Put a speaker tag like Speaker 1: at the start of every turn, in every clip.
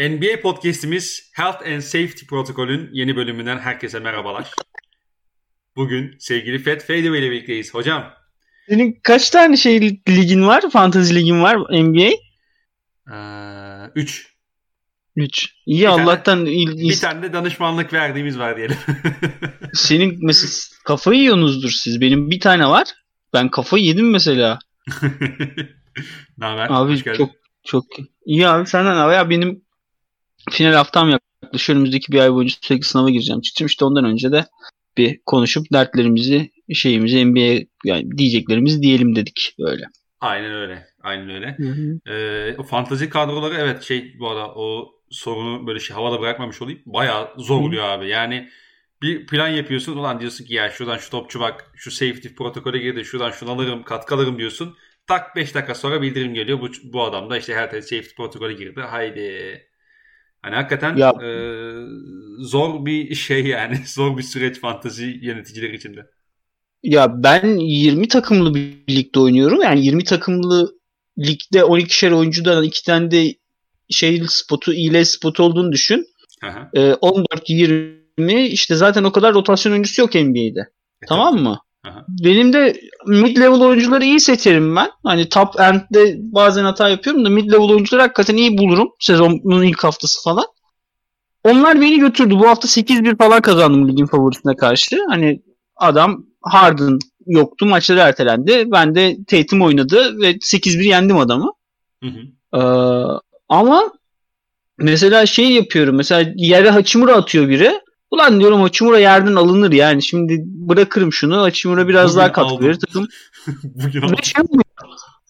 Speaker 1: NBA podcast'imiz Health and Safety Protokol'ün yeni bölümünden herkese merhabalar. Bugün sevgili Fed Fadeaway ile birlikteyiz. Hocam.
Speaker 2: Senin kaç tane şey ligin var? Fantasy ligin var NBA?
Speaker 1: 3.
Speaker 2: 3. İyi bir Allah'tan. Tane,
Speaker 1: bir tane de danışmanlık verdiğimiz var diyelim.
Speaker 2: Senin mesela kafayı yiyorsunuzdur siz. Benim bir tane var. Ben kafayı yedim mesela.
Speaker 1: ne haber?
Speaker 2: Abi çok çok iyi abi senden abi ya benim final haftam yaklaşıyor. Önümüzdeki bir ay boyunca sürekli sınava gireceğim. Çıktım işte ondan önce de bir konuşup dertlerimizi şeyimizi NBA yani diyeceklerimizi diyelim dedik böyle.
Speaker 1: Aynen öyle. Aynen öyle. Hı hı. Ee, o fantazi kadroları evet şey bu arada o sorunu böyle şey havada bırakmamış olayım. Bayağı zor oluyor abi. Yani bir plan yapıyorsun. Ulan diyorsun ki ya şuradan şu topçu bak şu safety protokole girdi. Şuradan şunu alırım katkı alırım diyorsun. Tak 5 dakika sonra bildirim geliyor. Bu, bu adam da işte her safety protokole girdi. Haydi. Hani hakikaten ya, e, zor bir şey yani. Zor bir süreç fantazi yöneticileri için de.
Speaker 2: Ya ben 20 takımlı bir ligde oynuyorum. Yani 20 takımlı ligde 12'şer oyuncudan iki tane de şey spotu, ile spotu olduğunu düşün. Aha. E, 14-20 işte zaten o kadar rotasyon oyuncusu yok NBA'de. E, tamam mı? Aha. Benim de mid level oyuncuları iyi seçerim ben. Hani top end'de bazen hata yapıyorum da mid level oyuncuları hakikaten iyi bulurum. Sezonun ilk haftası falan. Onlar beni götürdü. Bu hafta 8-1 falan kazandım ligin favorisine karşı. Hani adam Harden yoktu. Maçları ertelendi. Ben de Tatum oynadı ve 8-1 yendim adamı. Hı hı. Ee, ama mesela şey yapıyorum. Mesela yere Hachimura atıyor biri. Ulan diyorum Hachimura yerden alınır yani. Şimdi bırakırım şunu. Hachimura biraz Bugün daha katkı verir. Takım. Bugün şey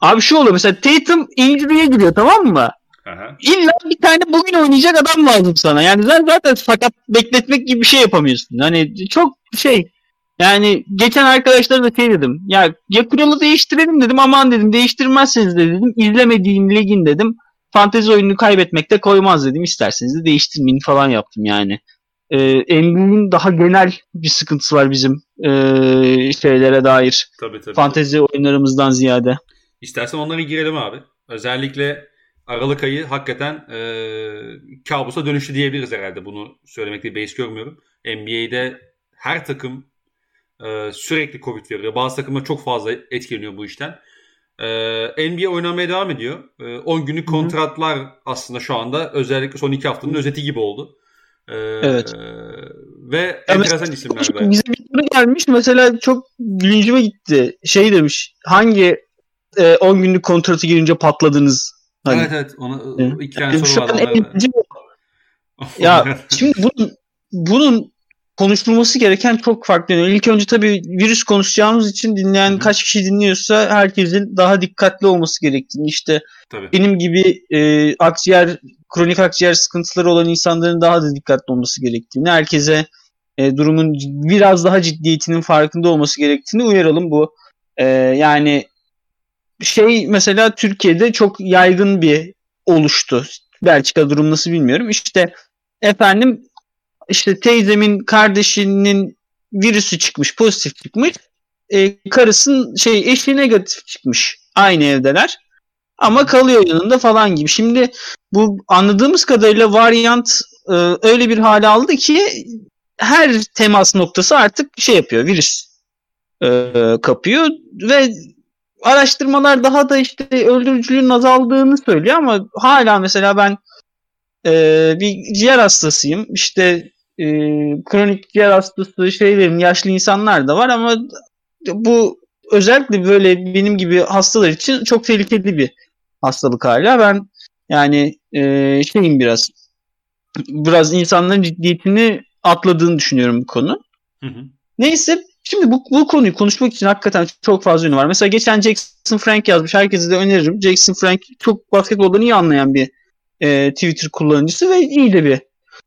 Speaker 2: Abi şu oluyor mesela Tatum injury'e giriyor tamam mı? Aha. İlla bir tane bugün oynayacak adam lazım sana. Yani sen zaten fakat bekletmek gibi bir şey yapamıyorsun. Hani çok şey yani geçen arkadaşlara da şey dedim. Ya, ya kuralı değiştirelim dedim. Aman dedim değiştirmezseniz de dedim. İzlemediğim ligin dedim. Fantezi oyununu kaybetmekte koymaz dedim. İsterseniz de değiştirmeyin falan yaptım yani. NBA'nin daha genel bir sıkıntısı var bizim e, şeylere dair. Tabii, tabii, Fantezi tabii. oyunlarımızdan ziyade.
Speaker 1: İstersen onlara girelim abi. Özellikle Aralık ayı hakikaten e, kabusa dönüştü diyebiliriz herhalde. Bunu söylemekte beis görmüyorum. NBA'de her takım e, sürekli Covid veriyor. Bazı takımlar çok fazla etkileniyor bu işten. E, NBA oynamaya devam ediyor. E, 10 günlük kontratlar Hı-hı. aslında şu anda özellikle son iki haftanın özeti gibi oldu. E, evet. Ve enteresan isimler.
Speaker 2: Be. Bize bir soru gelmiş mesela çok bilincime gitti. Şey demiş hangi e, 10 günlük kontratı girince patladınız?
Speaker 1: Hani, evet evet. Ona, e, iki tane yani soru var.
Speaker 2: ya şimdi bunun, bunun konuşulması gereken çok farklı yönler. İlk önce tabii virüs konuşacağımız için dinleyen Hı-hı. kaç kişi dinliyorsa herkesin daha dikkatli olması gerektiğini işte tabii. benim gibi e, akciğer kronik akciğer sıkıntıları olan insanların daha da dikkatli olması gerektiğini, herkese e, durumun biraz daha ciddiyetinin farkında olması gerektiğini uyaralım bu. E, yani şey mesela Türkiye'de çok yaygın bir oluştu. Belçika durum nasıl bilmiyorum. İşte efendim işte teyzemin kardeşinin virüsü çıkmış, pozitif çıkmış. E, karısın şey eşi negatif çıkmış. Aynı evdeler. Ama kalıyor yanında falan gibi. Şimdi bu anladığımız kadarıyla varyant e, öyle bir hale aldı ki her temas noktası artık şey yapıyor, virüs e, kapıyor ve araştırmalar daha da işte öldürücülüğün azaldığını söylüyor ama hala mesela ben e, bir ciğer hastasıyım. İşte e, kronik ciğer hastası şeylerin yaşlı insanlar da var ama bu özellikle böyle benim gibi hastalar için çok tehlikeli bir hastalık hala. Ben yani e, şeyim biraz biraz insanların ciddiyetini atladığını düşünüyorum bu konu. Hı hı. Neyse şimdi bu, bu konuyu konuşmak için hakikaten çok fazla yönü var. Mesela geçen Jackson Frank yazmış. Herkese de öneririm. Jackson Frank çok basketboldan iyi anlayan bir e, Twitter kullanıcısı ve iyi de bir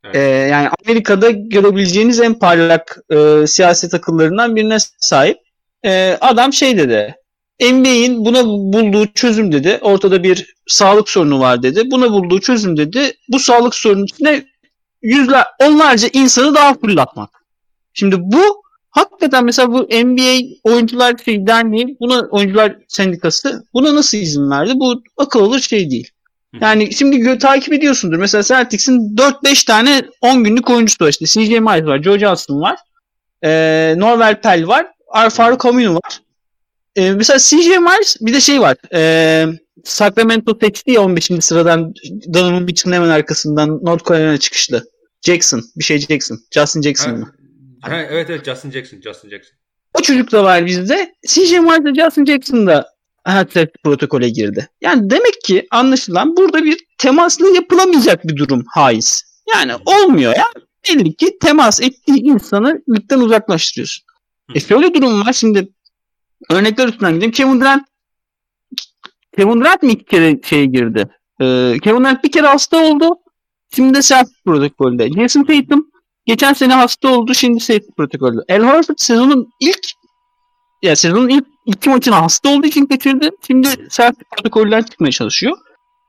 Speaker 2: Evet. Ee, yani Amerika'da görebileceğiniz en parlak e, siyaset akıllarından birine sahip. E, adam şey dedi. NBA'in buna bulduğu çözüm dedi. Ortada bir sağlık sorunu var dedi. Buna bulduğu çözüm dedi. Bu sağlık sorunun içine yüzler, onlarca insanı daha fırlatmak. Şimdi bu hakikaten mesela bu NBA oyuncular şey derneği buna oyuncular sendikası buna nasıl izin verdi? Bu akıl olur şey değil. Yani şimdi gö- takip ediyorsundur. Mesela Celtics'in 4-5 tane 10 günlük oyuncusu var. İşte CJ Miles var, Joe Johnson var. Ee, Norvel Pell var. Faruk Aminu var. Ee, mesela CJ Miles bir de şey var. Ee, Sacramento seçti ya 15. sıradan Donovan Mitchell'ın hemen arkasından North Carolina çıkışlı. Jackson. Bir şey Jackson. Justin Jackson
Speaker 1: ha,
Speaker 2: mı?
Speaker 1: Ha, evet evet Justin Jackson. Justin Jackson.
Speaker 2: O çocuk da var bizde. CJ Miles ve Justin Jackson da Hatred protokole girdi. Yani demek ki anlaşılan burada bir temaslı yapılamayacak bir durum haiz. Yani olmuyor ya. Belli ki temas ettiği insanı ligden uzaklaştırıyorsun. E şöyle durum var şimdi örnekler üstünden gideyim. Kevin Durant Kevin Durant mi iki kere şeye girdi? Ee, Kevin Durant bir kere hasta oldu. Şimdi de self protokolde. Jason Tatum geçen sene hasta oldu. Şimdi safety protokolde. El Horford sezonun ilk ya sezonun ilk iki maçını hasta olduğu için kaçırdı. Şimdi self protokolden çıkmaya çalışıyor.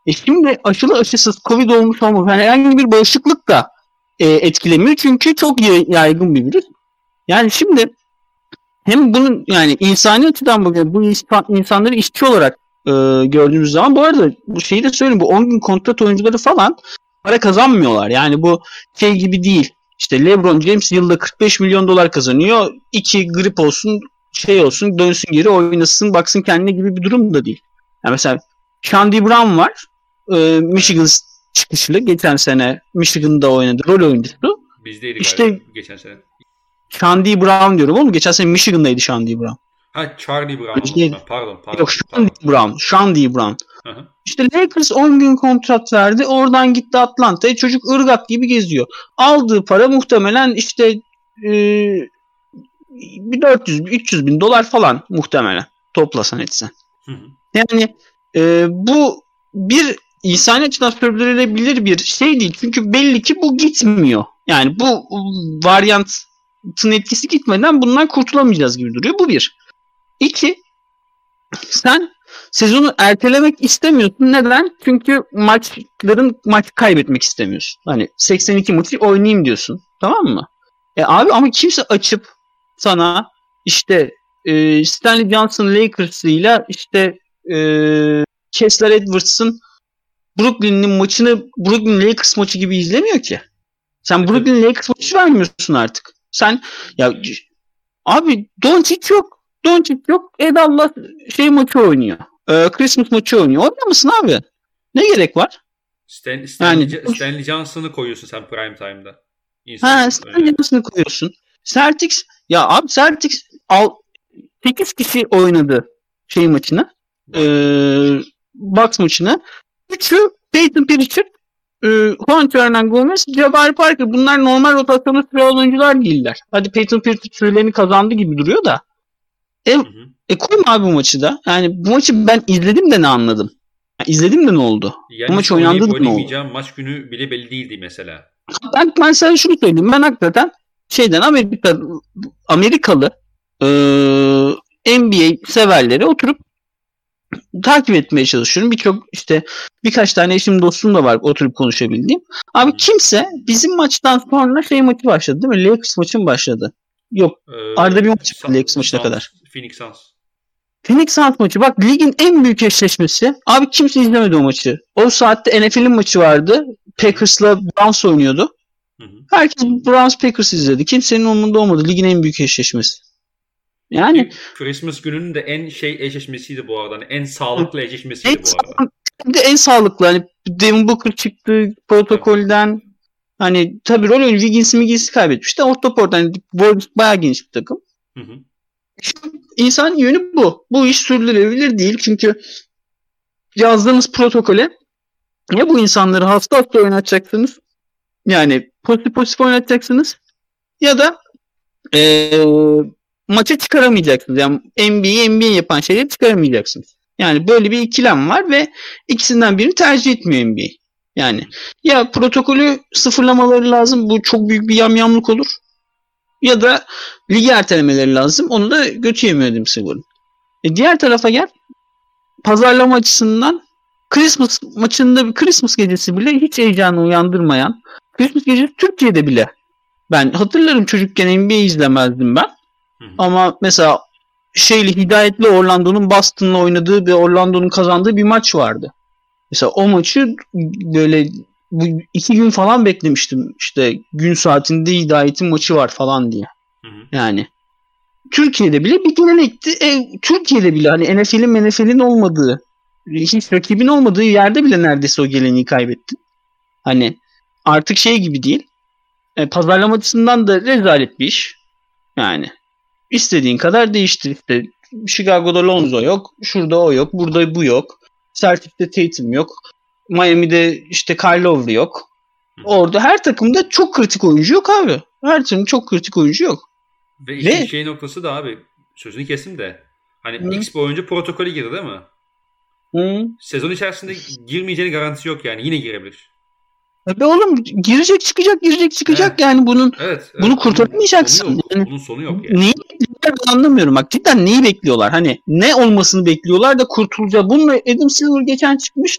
Speaker 2: E şimdi aşılı aşısız Covid olmuş olmuş. Yani herhangi bir bağışıklık da e, etkilemiyor. Çünkü çok yaygın bir virüs. Yani şimdi hem bunun yani insani açıdan bakıyor. Bu insan, insanları işçi olarak e, gördüğümüz zaman bu arada bu şeyi de söyleyeyim. Bu 10 gün kontrat oyuncuları falan para kazanmıyorlar. Yani bu şey gibi değil. İşte LeBron James yılda 45 milyon dolar kazanıyor. İki grip olsun şey olsun dönsün geri oynasın baksın kendine gibi bir durum da değil. Yani mesela Shandy Brown var. E, Michigan çıkışlı. Geçen sene Michigan'da oynadı. Rol oyuncusu.
Speaker 1: Bizdeydi işte, geçen sene.
Speaker 2: Shandy Brown diyorum oğlum. Geçen sene Michigan'daydı Shandy Brown.
Speaker 1: Ha Charlie Brown. İşte, pardon, pardon.
Speaker 2: Yok Shandy Brown. Shandy Brown. Hı-hı. İşte Lakers 10 gün kontrat verdi. Oradan gitti Atlanta'ya. Çocuk ırgat gibi geziyor. Aldığı para muhtemelen işte e, bir 400 300 bin dolar falan muhtemelen toplasan etsen. Hı-hı. Yani e, bu bir insani açıdan sürdürülebilir bir şey değil. Çünkü belli ki bu gitmiyor. Yani bu varyantın etkisi gitmeden bundan kurtulamayacağız gibi duruyor. Bu bir. İki, sen sezonu ertelemek istemiyorsun. Neden? Çünkü maçların maç kaybetmek istemiyorsun. Hani 82 maçı oynayayım diyorsun. Tamam mı? E abi ama kimse açıp sana işte e, Stanley Johnson Lakers'ıyla işte e, Kessler Edwards'ın Brooklyn'in maçını Brooklyn Lakers maçı gibi izlemiyor ki. Sen Brooklyn Lakers maçı vermiyorsun artık. Sen ya abi Doncic yok. Doncic yok. Edallah şey maçı oynuyor. Ee, Christmas maçı oynuyor. Oynar mısın abi? Ne gerek var?
Speaker 1: Stan, Stanley, yani, Stanley Johnson'ı koyuyorsun sen prime time'da.
Speaker 2: İnsan ha Stanley Johnson'ı koyuyorsun. Celtics ya abi Celtics al, 8 kişi oynadı şey maçını. Ee, Bucks maçını. Üçü Peyton Pritchard, e, Juan Hernan Gomez, Jabari Parker. Bunlar normal rotasyona süre oyuncular değiller. Hadi Peyton Pritchard sürelerini kazandı gibi duruyor da. E, hı hı. e koyma abi bu maçı da. Yani bu maçı ben izledim de ne anladım. Yani izledim de ne oldu?
Speaker 1: Yani bu maç oynandı da ne oldu? Maç günü bile belli değildi mesela.
Speaker 2: Ben, ben sana şunu söyleyeyim. Ben hakikaten şeyden Amerika Amerikalı e, NBA severleri oturup takip etmeye çalışıyorum. Birçok işte birkaç tane eşim dostum da var oturup konuşabildiğim. Abi kimse bizim maçtan sonra şey maçı başladı değil mi? Lakers maçın başladı. Yok. Ee, arada bir maç San, Lakers maçına kadar.
Speaker 1: Phoenix Suns.
Speaker 2: Phoenix Suns maçı. Bak ligin en büyük eşleşmesi. Abi kimse izlemedi o maçı. O saatte NFL'in maçı vardı. Packers'la Browns oynuyordu. Hı hı. Herkes Browns Packers izledi. Kimsenin umurunda olmadı. Ligin en büyük eşleşmesi. Yani
Speaker 1: Christmas gününün de en şey eşleşmesiydi bu arada. Hani en sağlıklı eşleşmesiydi en bu arada.
Speaker 2: De en sağlıklı. Hani Devin Booker çıktı protokolden. Evet. Hani tabii rol oyuncu Wiggins'i Wiggins'i kaybetmiş de orta hani bayağı geniş bir takım. Hı hı. İnsan yönü bu. Bu iş sürdürülebilir değil. Çünkü yazdığınız protokole ya bu insanları hasta hasta oynatacaksınız yani pozitif pozitif oynatacaksınız ya da ee, maça çıkaramayacaksınız. Yani NBA'yi NBA yapan şeyleri çıkaramayacaksınız. Yani böyle bir ikilem var ve ikisinden birini tercih etmiyor NBA. Yani ya protokolü sıfırlamaları lazım. Bu çok büyük bir yamyamlık olur. Ya da ligi ertelemeleri lazım. Onu da götüremiyor dedim Sigur'un. E diğer tarafa gel. Pazarlama açısından Christmas maçında bir Christmas gecesi bile hiç heyecanı uyandırmayan Christmas gecesi Türkiye'de bile ben hatırlarım çocukken NBA izlemezdim ben. Ama mesela şeyli Hidayetli Orlando'nun Boston'la oynadığı ve Orlando'nun kazandığı bir maç vardı. Mesela o maçı böyle bu iki gün falan beklemiştim. İşte gün saatinde Hidayet'in maçı var falan diye. Hı hı. Yani Türkiye'de bile bir gelenekti. E, Türkiye'de bile hani NFL'in NFL'in olmadığı hiç rakibin olmadığı yerde bile neredeyse o geleneği kaybettin. Hani artık şey gibi değil. E, pazarlama açısından da rezalet bir iş. Yani istediğin kadar değiştir işte. Chicago'da Lonzo yok. Şurada o yok. Burada bu yok. Celtics'te Tatum yok. Miami'de işte Kyle Lowry yok. Orada her takımda çok kritik oyuncu yok abi. Her takımda çok kritik oyuncu yok.
Speaker 1: Ve işin Ve... şey noktası da abi sözünü kesim de hani Hı. X bir oyuncu protokolü girdi değil mi? Hı. Sezon içerisinde girmeyeceğini garantisi yok yani. Yine girebilir.
Speaker 2: Tabii oğlum girecek çıkacak girecek çıkacak evet. yani bunun evet, evet. bunu kurtaramayacaksın. Bunun,
Speaker 1: yani, bunun sonu yok yani.
Speaker 2: Neyi bekliyorlar anlamıyorum bak cidden neyi bekliyorlar hani ne olmasını bekliyorlar da kurtulacak. Bununla Adam Silver geçen çıkmış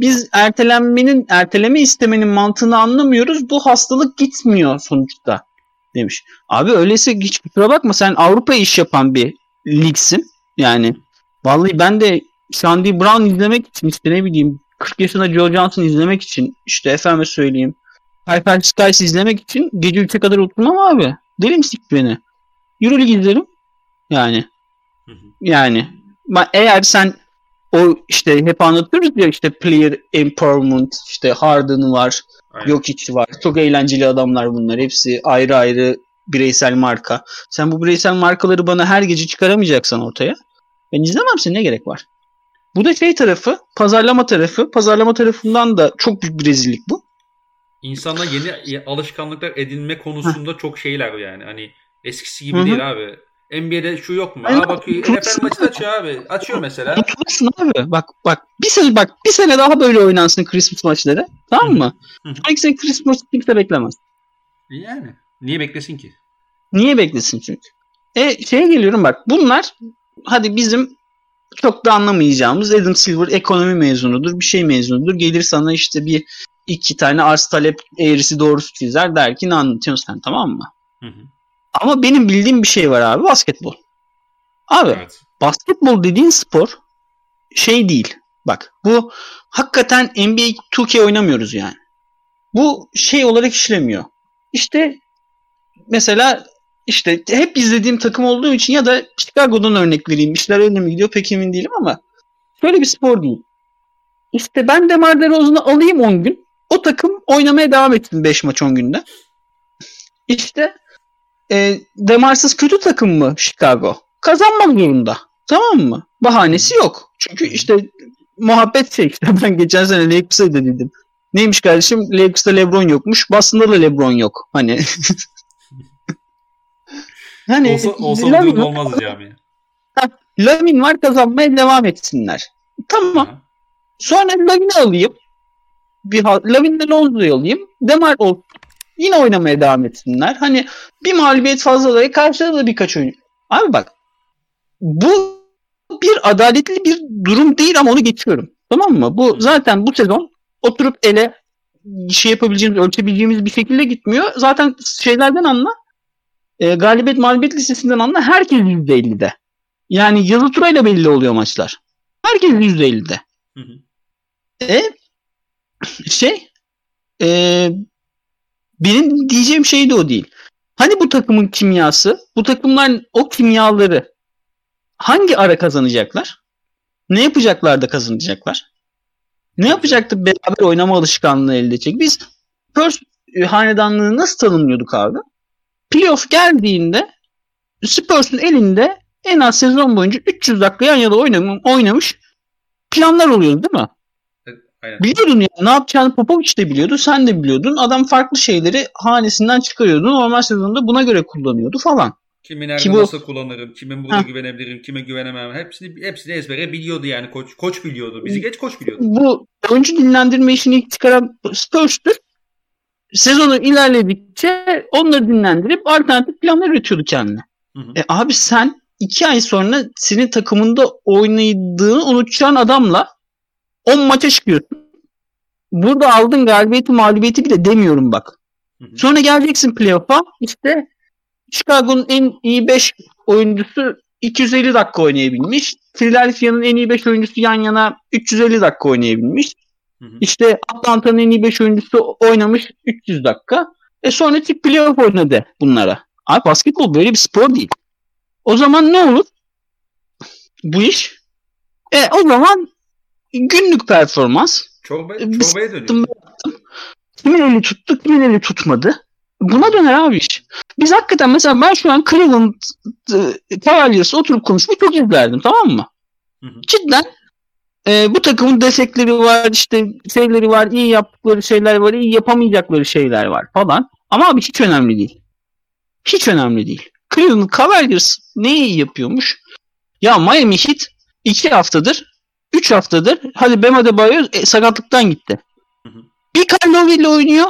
Speaker 2: biz ertelenmenin erteleme istemenin mantığını anlamıyoruz bu hastalık gitmiyor sonuçta demiş. Abi öyleyse hiç kusura bakma sen Avrupa iş yapan bir ligsin yani vallahi ben de Sandy Brown izlemek için işte ne bileyim 40 yaşında Joe Johnson izlemek için işte efendime söyleyeyim Hyper Skies izlemek için gece 3'e kadar oturmam abi. Deli mi sikti beni? Euroleague izlerim. Yani. Yani. Eğer sen o işte hep anlatıyoruz ya işte player empowerment işte Harden var. Aynen. Jokic var. Çok eğlenceli adamlar bunlar. Hepsi ayrı ayrı bireysel marka. Sen bu bireysel markaları bana her gece çıkaramayacaksan ortaya ben izlemem seni ne gerek var? Bu da şey tarafı, pazarlama tarafı. Pazarlama tarafından da çok büyük bir rezillik bu.
Speaker 1: İnsanlar yeni alışkanlıklar edinme konusunda çok şeyler yani. Hani eskisi gibi Hı-hı. değil abi. NBA'de şu yok mu? Aynen. Aa bakıyor NFL maçı açıyor abi. Açıyor mesela.
Speaker 2: Tutulursun abi. Bak bak bir sene bak bir sene daha böyle oynansın Christmas maçları. Tamam mı? Sonraki sene Christmas kimse beklemez.
Speaker 1: Yani. Niye beklesin ki?
Speaker 2: Niye beklesin çünkü? E şeye geliyorum bak. Bunlar hadi bizim çok da anlamayacağımız Adam Silver ekonomi mezunudur, bir şey mezunudur. Gelir sana işte bir iki tane arz talep eğrisi doğrusu çizer der ki ne anlatıyorsun sen tamam mı? Hı hı. Ama benim bildiğim bir şey var abi basketbol. Abi evet. basketbol dediğin spor şey değil. Bak bu hakikaten NBA 2K oynamıyoruz yani. Bu şey olarak işlemiyor. İşte mesela işte hep izlediğim takım olduğu için ya da Chicago'dan örnek vereyim. İşler öyle mi gidiyor pek emin değilim ama şöyle bir spor değil. İşte ben de DeRozan'ı alayım 10 gün. O takım oynamaya devam etsin 5 maç 10 günde. İşte e, Demarsız kötü takım mı Chicago? Kazanmak zorunda. Tamam mı? Bahanesi yok. Çünkü işte muhabbet şey işte ben geçen sene Lakers'a dedim. Neymiş kardeşim? Lakers'ta LeBron yokmuş. Boston'da da LeBron yok. Hani
Speaker 1: Hani olsa, olsa durum olmaz camiye.
Speaker 2: Lamin var kazanmaya devam etsinler. Tamam. Hı. Sonra Lamin'i alayım. Bir Lamin'le Lonzo'yu alayım. Demar olsun. Yine oynamaya devam etsinler. Hani bir mağlubiyet fazlalığı karşıda da birkaç oyun. Abi bak bu bir adaletli bir durum değil ama onu geçiyorum. Tamam mı? Bu zaten bu sezon oturup ele şey yapabileceğimiz, ölçebileceğimiz bir şekilde gitmiyor. Zaten şeylerden anla e, galibiyet mağlubiyet listesinden anla herkes %50'de. Yani yazı turayla belli oluyor maçlar. Herkes %50'de. Hı hı. E, şey e, benim diyeceğim şey de o değil. Hani bu takımın kimyası, bu takımların o kimyaları hangi ara kazanacaklar? Ne yapacaklar da kazanacaklar? Ne yapacaktı beraber oynama alışkanlığı elde edecek? Biz Spurs hanedanlığı nasıl tanımlıyorduk abi? Playoff geldiğinde Spurs'un elinde en az sezon boyunca 300 dakika yan yana oynamış, oynamış planlar oluyordu değil mi? Aynen. Biliyordun ya ne yapacağını Popovic de biliyordu. Sen de biliyordun. Adam farklı şeyleri hanesinden çıkarıyordu. Normal sezonda buna göre kullanıyordu falan.
Speaker 1: Kimin nerede Ki bu... nasıl kullanırım, kimin burada ha. güvenebilirim, kime güvenemem. Hepsini hepsini ezbere biliyordu yani koç. Koç biliyordu. Bizi geç koç biliyordu.
Speaker 2: Bu oyuncu dinlendirme işini ilk çıkaran Spurs'tür sezonu ilerledikçe onları dinlendirip alternatif planlar üretiyordu kendine. Hı hı. E abi sen iki ay sonra senin takımında oynadığını unutacağın adamla 10 maça çıkıyorsun. Burada aldın galibiyeti mağlubiyeti bile demiyorum bak. Hı hı. Sonra geleceksin playoff'a işte Chicago'nun en iyi 5 oyuncusu 250 dakika oynayabilmiş. Philadelphia'nın en iyi 5 oyuncusu yan yana 350 dakika oynayabilmiş. Hı hı. İşte Atlanta'nın en iyi 5 oyuncusu oynamış 300 dakika. E sonra çık playoff oynadı bunlara. Abi basketbol böyle bir spor değil. O zaman ne olur? Bu iş. E o zaman günlük performans.
Speaker 1: Çorba, çorbaya dönüyor.
Speaker 2: Kimin eli tuttu, kimin eli tutmadı. Buna döner abi iş. Biz hakikaten mesela ben şu an Cleveland e, Cavaliers'ı oturup konuşmayı çok izlerdim tamam mı? Hı hı. Cidden e, bu takımın desekleri var işte şeyleri var iyi yaptıkları şeyler var iyi yapamayacakları şeyler var falan. Ama abi hiç önemli değil. Hiç önemli değil. Cleveland Cavaliers neyi yapıyormuş? Ya Miami Heat 2 haftadır 3 haftadır hadi Bam Adebayo e, sakatlıktan gitti. Hı hı. Bir Carlo ile oynuyor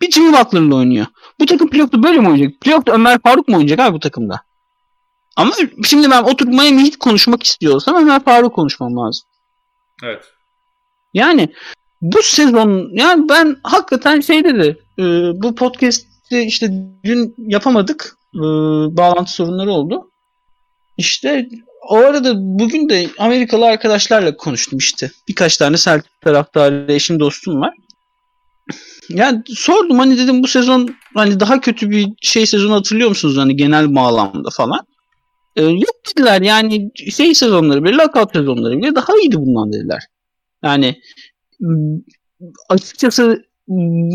Speaker 2: bir Jimmy Butler'la oynuyor. Bu takım playoff'ta böyle mi oynayacak? Playoff'ta Ömer Faruk mu oynayacak abi bu takımda? Ama şimdi ben oturup Miami Heat konuşmak istiyorsam Ömer Faruk konuşmam lazım.
Speaker 1: Evet.
Speaker 2: Yani bu sezon yani ben hakikaten şey dedi e, bu podcast'i işte dün yapamadık e, bağlantı sorunları oldu. İşte o arada bugün de Amerikalı arkadaşlarla konuştum işte. Birkaç tane Celtic taraftarı eşim dostum var. Yani sordum hani dedim bu sezon hani daha kötü bir şey sezon hatırlıyor musunuz hani genel bağlamda falan. Ee, yok dediler yani şey sezonları bile lockout sezonları bile daha iyiydi bundan dediler. Yani açıkçası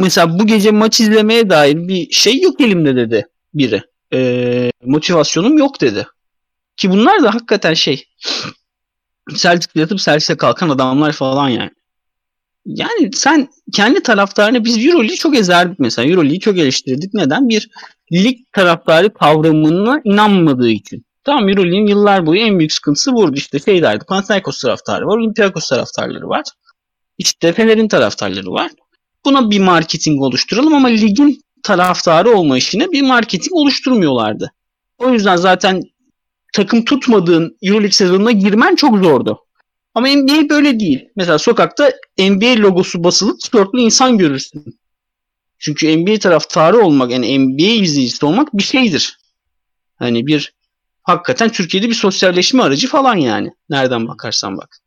Speaker 2: mesela bu gece maç izlemeye dair bir şey yok elimde dedi biri. Ee, motivasyonum yok dedi. Ki bunlar da hakikaten şey Celtic'de yatıp Celtic'e kalkan adamlar falan yani. Yani sen kendi taraftarını biz Euroleague'i çok ezerdik mesela. Euroleague'i çok eleştirdik. Neden? Bir lig taraftarı kavramına inanmadığı için. Tamam Euroleague'in yıllar boyu en büyük sıkıntısı burada. İşte şey derdi. Panathinaikos taraftarı var. Olympiakos taraftarları var. İşte Fener'in taraftarları var. Buna bir marketing oluşturalım ama ligin taraftarı olma işine bir marketing oluşturmuyorlardı. O yüzden zaten takım tutmadığın Euroleague sezonuna girmen çok zordu. Ama NBA böyle değil. Mesela sokakta NBA logosu basılı tişörtlü insan görürsün. Çünkü NBA taraftarı olmak yani NBA izleyicisi olmak bir şeydir. Hani bir hakikaten Türkiye'de bir sosyalleşme aracı falan yani. Nereden bakarsan bak.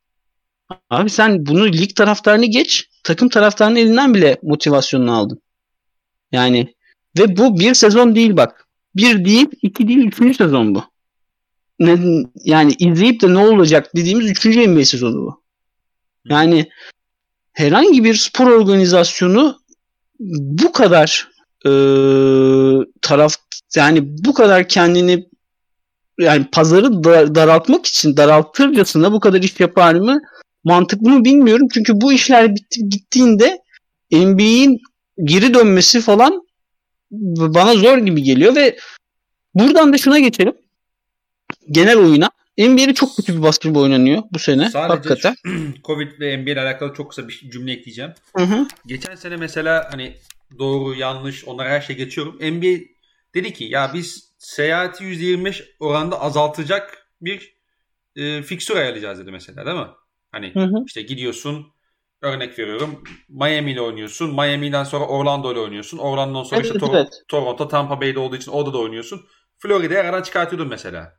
Speaker 2: Abi sen bunu lig taraftarını geç. Takım taraftarının elinden bile motivasyonunu aldın. Yani ve bu bir sezon değil bak. Bir değil, iki değil, üçüncü sezon bu ne, yani izleyip de ne olacak dediğimiz üçüncü NBA sezonu bu. Yani herhangi bir spor organizasyonu bu kadar e, taraf yani bu kadar kendini yani pazarı dar, daraltmak için daraltırcasına bu kadar iş yapar mı mantıklı mı bilmiyorum. Çünkü bu işler bitti, gittiğinde NBA'in geri dönmesi falan bana zor gibi geliyor ve buradan da şuna geçelim genel oyuna NBA'de çok kötü bir basketbol oynanıyor bu sene. Sadece hakikaten.
Speaker 1: Covid ve NBA ile alakalı çok kısa bir cümle ekleyeceğim. Hı hı. Geçen sene mesela hani doğru yanlış onlara her şey geçiyorum. NBA dedi ki ya biz seyahati %25 oranda azaltacak bir e, fiksür ayarlayacağız dedi mesela değil mi? Hani hı hı. işte gidiyorsun örnek veriyorum Miami ile oynuyorsun. Miami'den sonra Orlando ile oynuyorsun. Orlando'dan sonra evet, işte evet. Tor- Toronto, Tampa Bay'de olduğu için orada da oynuyorsun. Florida'ya aradan çıkartıyordun mesela.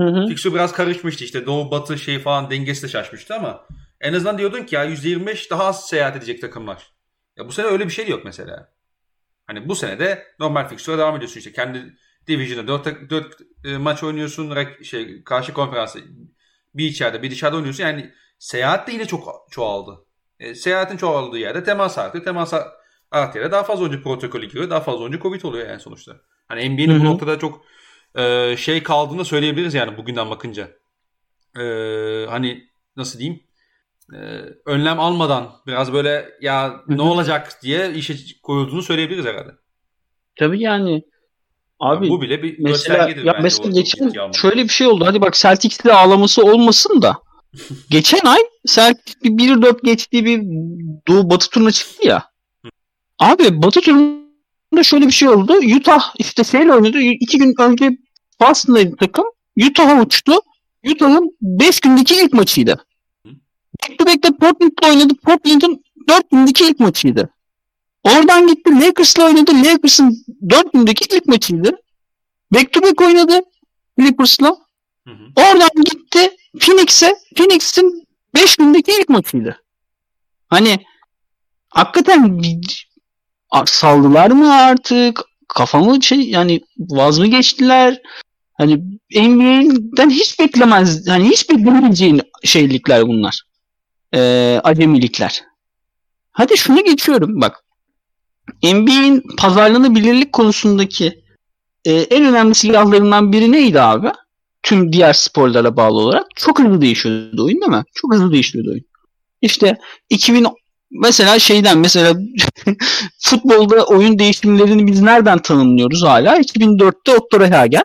Speaker 1: Hı hı. Fixu biraz karışmıştı işte doğu batı şey falan dengesi de şaşmıştı ama en azından diyordun ki ya %25 daha az seyahat edecek takımlar. Ya bu sene öyle bir şey de yok mesela. Hani bu sene de normal fixture'a devam ediyorsun işte kendi division'da 4, 4 e, maç oynuyorsun şey karşı konferansı bir içeride bir dışarıda oynuyorsun yani seyahat de yine çok çoğaldı. E, seyahatin çoğaldığı yerde temas artıyor. Temas artıyor yere daha fazla oyuncu protokolü giriyor. Daha fazla oyuncu Covid oluyor yani sonuçta. Hani NBA'nin bu noktada çok e, şey kaldığını söyleyebiliriz yani bugünden bakınca. E, hani nasıl diyeyim? E, önlem almadan biraz böyle ya ne olacak diye işe koyulduğunu söyleyebiliriz herhalde.
Speaker 2: Tabii yani
Speaker 1: Abi, bu bile bir
Speaker 2: mesela, ya mesela geçen şöyle bir şey oldu. Hadi bak Celtics'te ağlaması olmasın da geçen ay Celtics bir 1-4 geçtiği bir Doğu Batı turuna çıktı ya. Abi Batı turunda şöyle bir şey oldu. Utah işte şeyle oynadı. İki gün önce Boston'daydı takım. Utah'a uçtu. Utah'ın 5 gündeki ilk maçıydı. Back to back'te Portland'la oynadı. Portland'ın 4 gündeki ilk maçıydı. Oradan gitti Lakers'la oynadı. Lakers'ın 4 gündeki ilk maçıydı. Back to back oynadı Clippers'la. Oradan gitti Phoenix'e. Phoenix'in 5 gündeki ilk maçıydı. Hani hakikaten saldılar mı artık? Kafamı şey yani vaz mı geçtiler? Hani NBA'den hiç beklemez, hani hiç beklemeyeceğin şeylikler bunlar. Ee, acemilikler. Hadi şunu geçiyorum bak. NBA'in pazarlanabilirlik konusundaki e, en önemli silahlarından biri neydi abi? Tüm diğer sporlara bağlı olarak. Çok hızlı değişiyordu oyun değil mi? Çok hızlı değişiyordu oyun. İşte 2000 mesela şeyden mesela futbolda oyun değişimlerini biz nereden tanımlıyoruz hala? 2004'te Otto Rehhagen.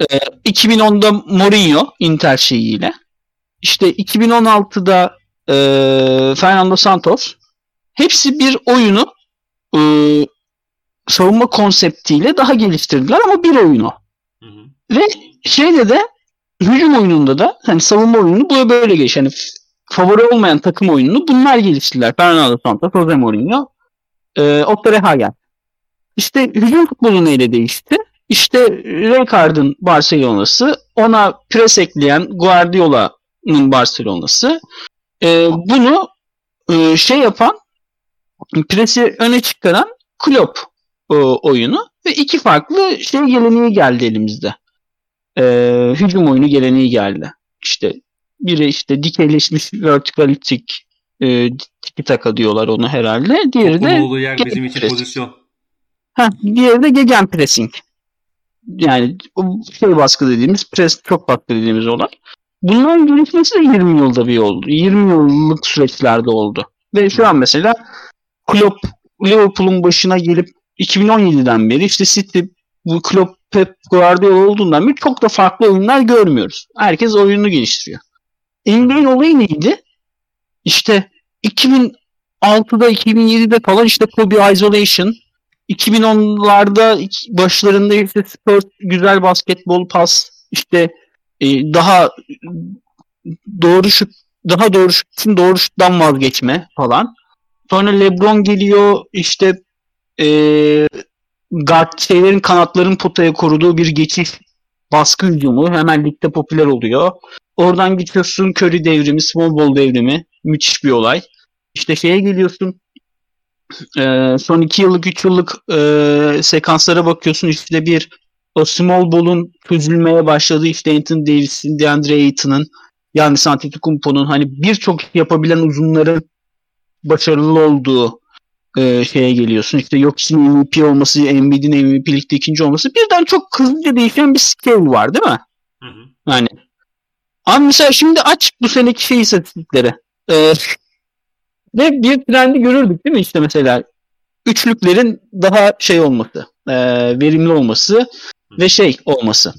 Speaker 2: Ee, 2010'da Mourinho Inter şeyiyle. İşte 2016'da e, Fernando Santos. Hepsi bir oyunu e, savunma konseptiyle daha geliştirdiler ama bir oyunu. Hı hı. Ve şeyde de hücum oyununda da hani savunma oyununu bu böyle geç. Hani favori olmayan takım oyununu bunlar geliştirdiler. Fernando Santos, Jose Mourinho, e, Otto Rehhagen. İşte hücum futbolu neyle değişti? İşte Rijkaard'ın Barcelona'sı, ona pres ekleyen Guardiola'nın Barcelona'sı. E, bunu e, şey yapan, presi öne çıkaran Klopp e, oyunu ve iki farklı şey geleneği geldi elimizde. E, hücum oyunu geleneği geldi. İşte biri işte dikeyleşmiş vertikalistik e, tiki taka diyorlar onu herhalde. Diğeri
Speaker 1: de olduğu yer bizim için pressing. pozisyon.
Speaker 2: Ha, diğeri de gegen pressing. Yani şey baskı dediğimiz, pres çok baskı dediğimiz olay. Bunların gelişmesi de 20 yılda bir oldu. 20 yıllık süreçlerde oldu. Ve şu an mesela Klopp Liverpool'un başına gelip 2017'den beri işte City bu Klopp Pep Guardiola olduğundan beri çok da farklı oyunlar görmüyoruz. Herkes oyununu geliştiriyor. NBA'in olayı neydi? İşte 2006'da 2007'de falan işte Kobe Isolation 2010'larda başlarında işte Spurs güzel basketbol pas işte e, daha doğru şut daha doğru şutun doğru şuttan vazgeçme falan. Sonra LeBron geliyor işte e, guard şeylerin kanatların potaya koruduğu bir geçiş baskı hücumu hemen ligde popüler oluyor. Oradan geçiyorsun Curry devrimi, small ball devrimi. Müthiş bir olay. İşte şeye geliyorsun e, son 2 yıllık 3 yıllık e, sekanslara bakıyorsun işte bir o small ball'un çözülmeye başladığı işte Anthony Davis'in, DeAndre Ayton'ın yani Antetokounmpo'nun hani birçok yapabilen uzunların başarılı olduğu e, şeye geliyorsun. İşte Jokic'in MVP olması, Embiid'in MVP ligde ikinci olması birden çok hızlıca değişen bir scale var değil mi? Hı hı. Yani Abi mesela şimdi aç bu seneki şey istatistikleri. Ee, ve bir trendi görürdük değil mi işte mesela üçlüklerin daha şey olması, e, verimli olması ve şey olması.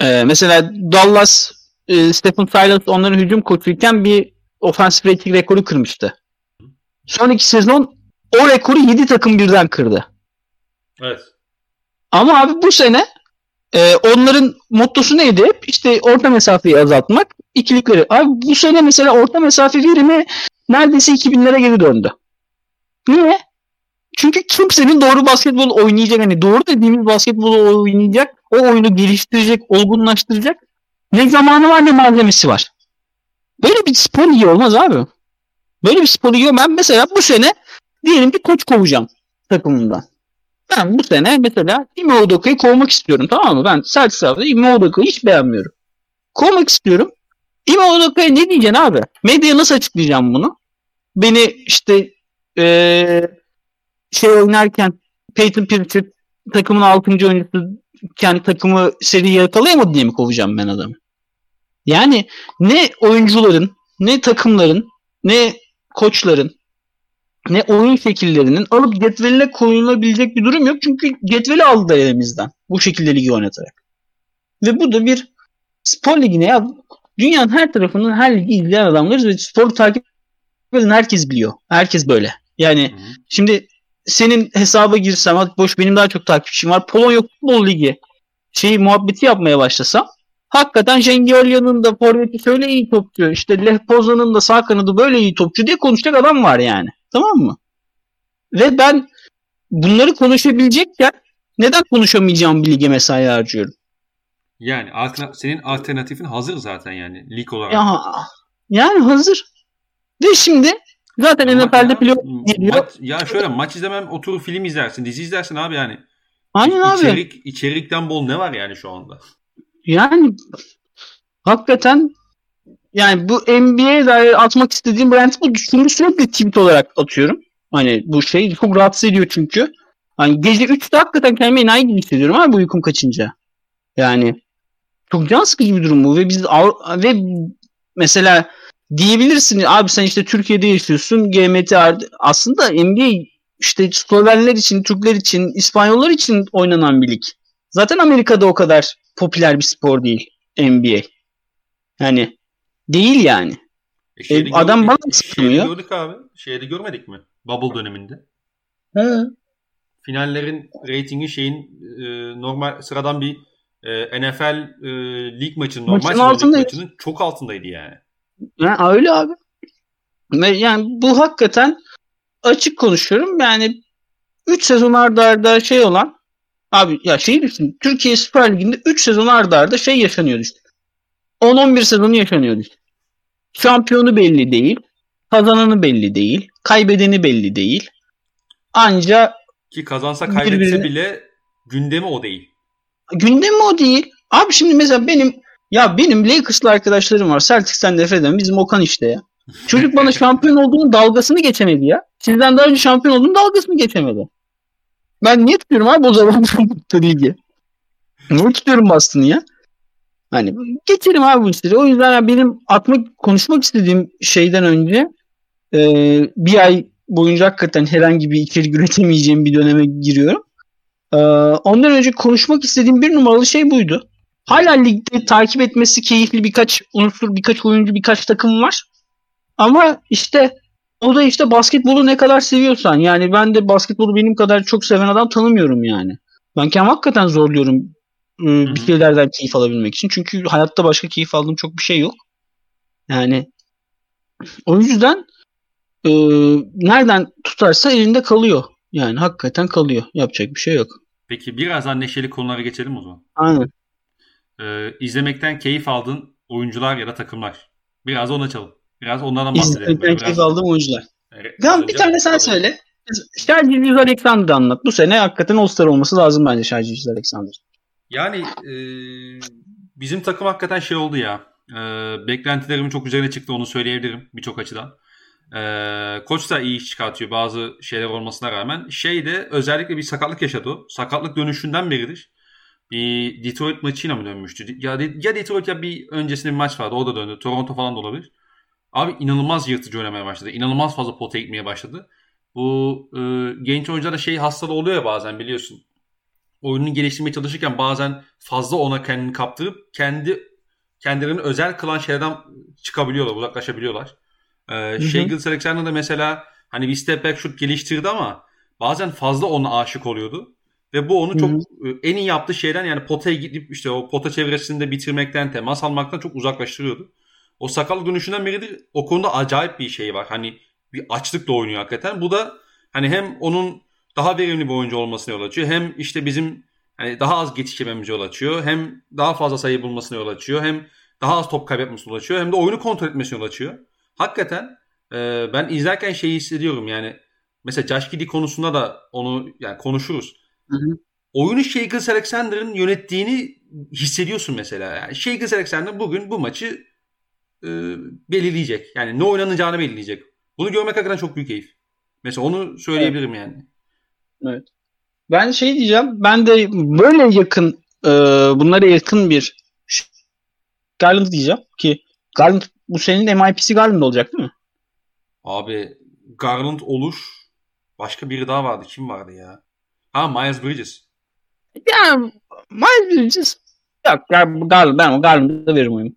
Speaker 2: E, mesela Dallas, e, Stephen Silas onların hücum koçuyken bir offensive rating rekoru kırmıştı. Sonraki sezon o rekoru 7 takım birden kırdı.
Speaker 1: Evet.
Speaker 2: Ama abi bu sene e, onların mottosu neydi hep? İşte orta mesafeyi azaltmak, ikilikleri. Abi bu sene mesela orta mesafe verimi neredeyse 2000'lere geri döndü. Niye? Çünkü kimsenin doğru basketbol oynayacak hani doğru dediğimiz basketbolu oynayacak, o oyunu geliştirecek, olgunlaştıracak ne zamanı var ne malzemesi var. Böyle bir spor iyi olmaz abi. Böyle bir spor iyi Ben mesela bu sene diyelim ki koç kovacağım takımımdan. Ben bu sene mesela Ime Udoka'yı kovmak istiyorum tamam mı? Ben Celtics abi Ime Udoka'yı hiç beğenmiyorum. Kovmak istiyorum. Ime Udoka'ya ne diyeceksin abi? Medyaya nasıl açıklayacağım bunu? Beni işte ee, şey oynarken Peyton Pritchard takımın 6. oyuncusu kendi takımı seri yakalayamadı diye mi kovacağım ben adamı? Yani ne oyuncuların, ne takımların, ne koçların ne oyun şekillerinin alıp cetveline koyulabilecek bir durum yok. Çünkü cetveli aldı elimizden bu şekilde ligi oynatarak. Ve bu da bir spor ligine ya dünyanın her tarafının her ligi izleyen adamlarız ve spor takip eden herkes biliyor. Herkes böyle. Yani Hı-hı. şimdi senin hesaba girsem hadi boş benim daha çok takipçim var. Polonya Futbol Ligi şeyi muhabbeti yapmaya başlasam hakikaten Jengiolia'nın da forveti şöyle iyi topçu işte Lech Poznan'ın da sağ kanadı böyle iyi topçu diye konuşacak adam var yani. Tamam mı? Ve ben bunları konuşabilecekken neden konuşamayacağım bir lige mesai harcıyorum?
Speaker 1: Yani senin alternatifin hazır zaten yani lig olarak.
Speaker 2: Ya, yani hazır. Ve şimdi Zaten ya, NFL'de playoff geliyor.
Speaker 1: Maç, ya şöyle maç izlemem oturup film izlersin. Dizi izlersin abi yani.
Speaker 2: Aynen abi.
Speaker 1: İçerik, içerikten bol ne var yani şu anda?
Speaker 2: Yani hakikaten yani bu NBA'ye dair atmak istediğim rant bu. Şunu sürekli tweet olarak atıyorum. Hani bu şey çok rahatsız ediyor çünkü. Hani gece 3'te hakikaten kendimi enayi gibi hissediyorum abi bu uykum kaçınca. Yani çok can sıkıcı bir durum bu ve biz ve mesela diyebilirsin abi sen işte Türkiye'de yaşıyorsun GMT aslında NBA işte Slovenler için, Türkler için, İspanyollar için oynanan bir lig. Zaten Amerika'da o kadar popüler bir spor değil NBA. Yani değil yani. E, e, adam bana sıkmıyor.
Speaker 1: gördük abi. Şeyde görmedik mi? Bubble döneminde.
Speaker 2: He.
Speaker 1: Finallerin reytingi şeyin e, normal sıradan bir e, NFL e, lig maçının normal lig maçının çok altındaydı yani.
Speaker 2: Yani öyle abi. Yani bu hakikaten açık konuşuyorum. Yani 3 sezon arda arda şey olan abi ya şey düşün. Türkiye Süper Ligi'nde 3 sezon arda arda şey yaşanıyor işte. 10-11 sezonu yaşanıyor işte. Şampiyonu belli değil. Kazananı belli değil. Kaybedeni belli değil. Anca
Speaker 1: ki kazansa kaybetse birbirine... bile gündemi o değil.
Speaker 2: Gündemi o değil. Abi şimdi mesela benim ya benim Lakers'lı arkadaşlarım var. Celtics'ten nefret eden bizim Okan işte ya. Çocuk bana şampiyon olduğunun dalgasını geçemedi ya. Sizden daha önce şampiyon olduğunun dalgasını geçemedi. Ben niye tutuyorum abi o zaman bu ligi? Niye tutuyorum Boston'ı ya? Hani geçelim abi bu işleri. O yüzden benim atmak, konuşmak istediğim şeyden önce e, bir ay boyunca hakikaten herhangi bir içerik üretemeyeceğim bir döneme giriyorum. E, ondan önce konuşmak istediğim bir numaralı şey buydu. Hala ligde takip etmesi keyifli birkaç unsur, birkaç oyuncu, birkaç takım var. Ama işte o da işte basketbolu ne kadar seviyorsan. Yani ben de basketbolu benim kadar çok seven adam tanımıyorum yani. Ben kendim hakikaten zorluyorum ıı, bir şeylerden keyif alabilmek için. Çünkü hayatta başka keyif aldığım çok bir şey yok. Yani o yüzden e, nereden tutarsa elinde kalıyor. Yani hakikaten kalıyor. Yapacak bir şey yok.
Speaker 1: Peki birazdan neşeli konulara geçelim o zaman.
Speaker 2: Aynen.
Speaker 1: Ee, izlemekten keyif aldığın oyuncular ya da takımlar. Biraz onu açalım. Biraz onlardan bahsedelim. İzlemekten
Speaker 2: keyif aldığım oyuncular. Evet, tamam bir tane sen söyle. Şarjı Alexander anlat. Bu sene hakikaten All-Star olması lazım bence Şarjı Alexander.
Speaker 1: Yani e, bizim takım hakikaten şey oldu ya. E, beklentilerimin çok üzerine çıktı onu söyleyebilirim birçok açıdan. E, koç da iyi iş çıkartıyor bazı şeyler olmasına rağmen. Şey de özellikle bir sakatlık yaşadı. Sakatlık dönüşünden beridir. Bir Detroit maçıyla mı dönmüştü? Ya, ya Detroit ya bir öncesinde bir maç vardı. O da döndü. Toronto falan da olabilir. Abi inanılmaz yırtıcı oynamaya başladı. İnanılmaz fazla pota gitmeye başladı. Bu e, genç oyuncularda şey hastalığı oluyor ya bazen biliyorsun. Oyununu geliştirmeye çalışırken bazen fazla ona kendini kaptırıp kendi kendilerini özel kılan şeylerden çıkabiliyorlar, uzaklaşabiliyorlar. Ee, Shea Alexander da mesela hani bir step back shoot geliştirdi ama bazen fazla ona aşık oluyordu. Ve bu onu çok Hı-hı. E, en iyi yaptığı şeyden yani potaya gidip işte o pota çevresinde bitirmekten, temas almaktan çok uzaklaştırıyordu. O sakal dönüşünden beridir o konuda acayip bir şey var. Hani bir açlıkla oynuyor hakikaten. Bu da hani hem onun daha verimli bir oyuncu olmasına yol açıyor. Hem işte bizim hani daha az geçiş yememize yol açıyor. Hem daha fazla sayı bulmasına yol açıyor. Hem daha az top kaybetmesine yol açıyor. Hem de oyunu kontrol etmesine yol açıyor. Hakikaten e, ben izlerken şeyi hissediyorum yani. Mesela Josh Giddy konusunda da onu yani konuşuruz. Hı hı. Oyunu Shea Alexander'ın yönettiğini hissediyorsun mesela. Yani Shea Alexander bugün bu maçı e, belirleyecek. Yani ne oynanacağını belirleyecek. Bunu görmek hakikaten çok büyük keyif. Mesela onu söyleyebilirim
Speaker 2: evet.
Speaker 1: yani.
Speaker 2: Evet. Ben şey diyeceğim. Ben de böyle yakın e, bunlara yakın bir Garland diyeceğim ki Garland bu senin MIP'si Garland olacak değil mi?
Speaker 1: Abi Garland olur. Başka biri daha vardı. Kim vardı ya? Ha Miles Bridges.
Speaker 2: Ya Miles Bridges yok. Garland, ben Garland'a veririm oyunu.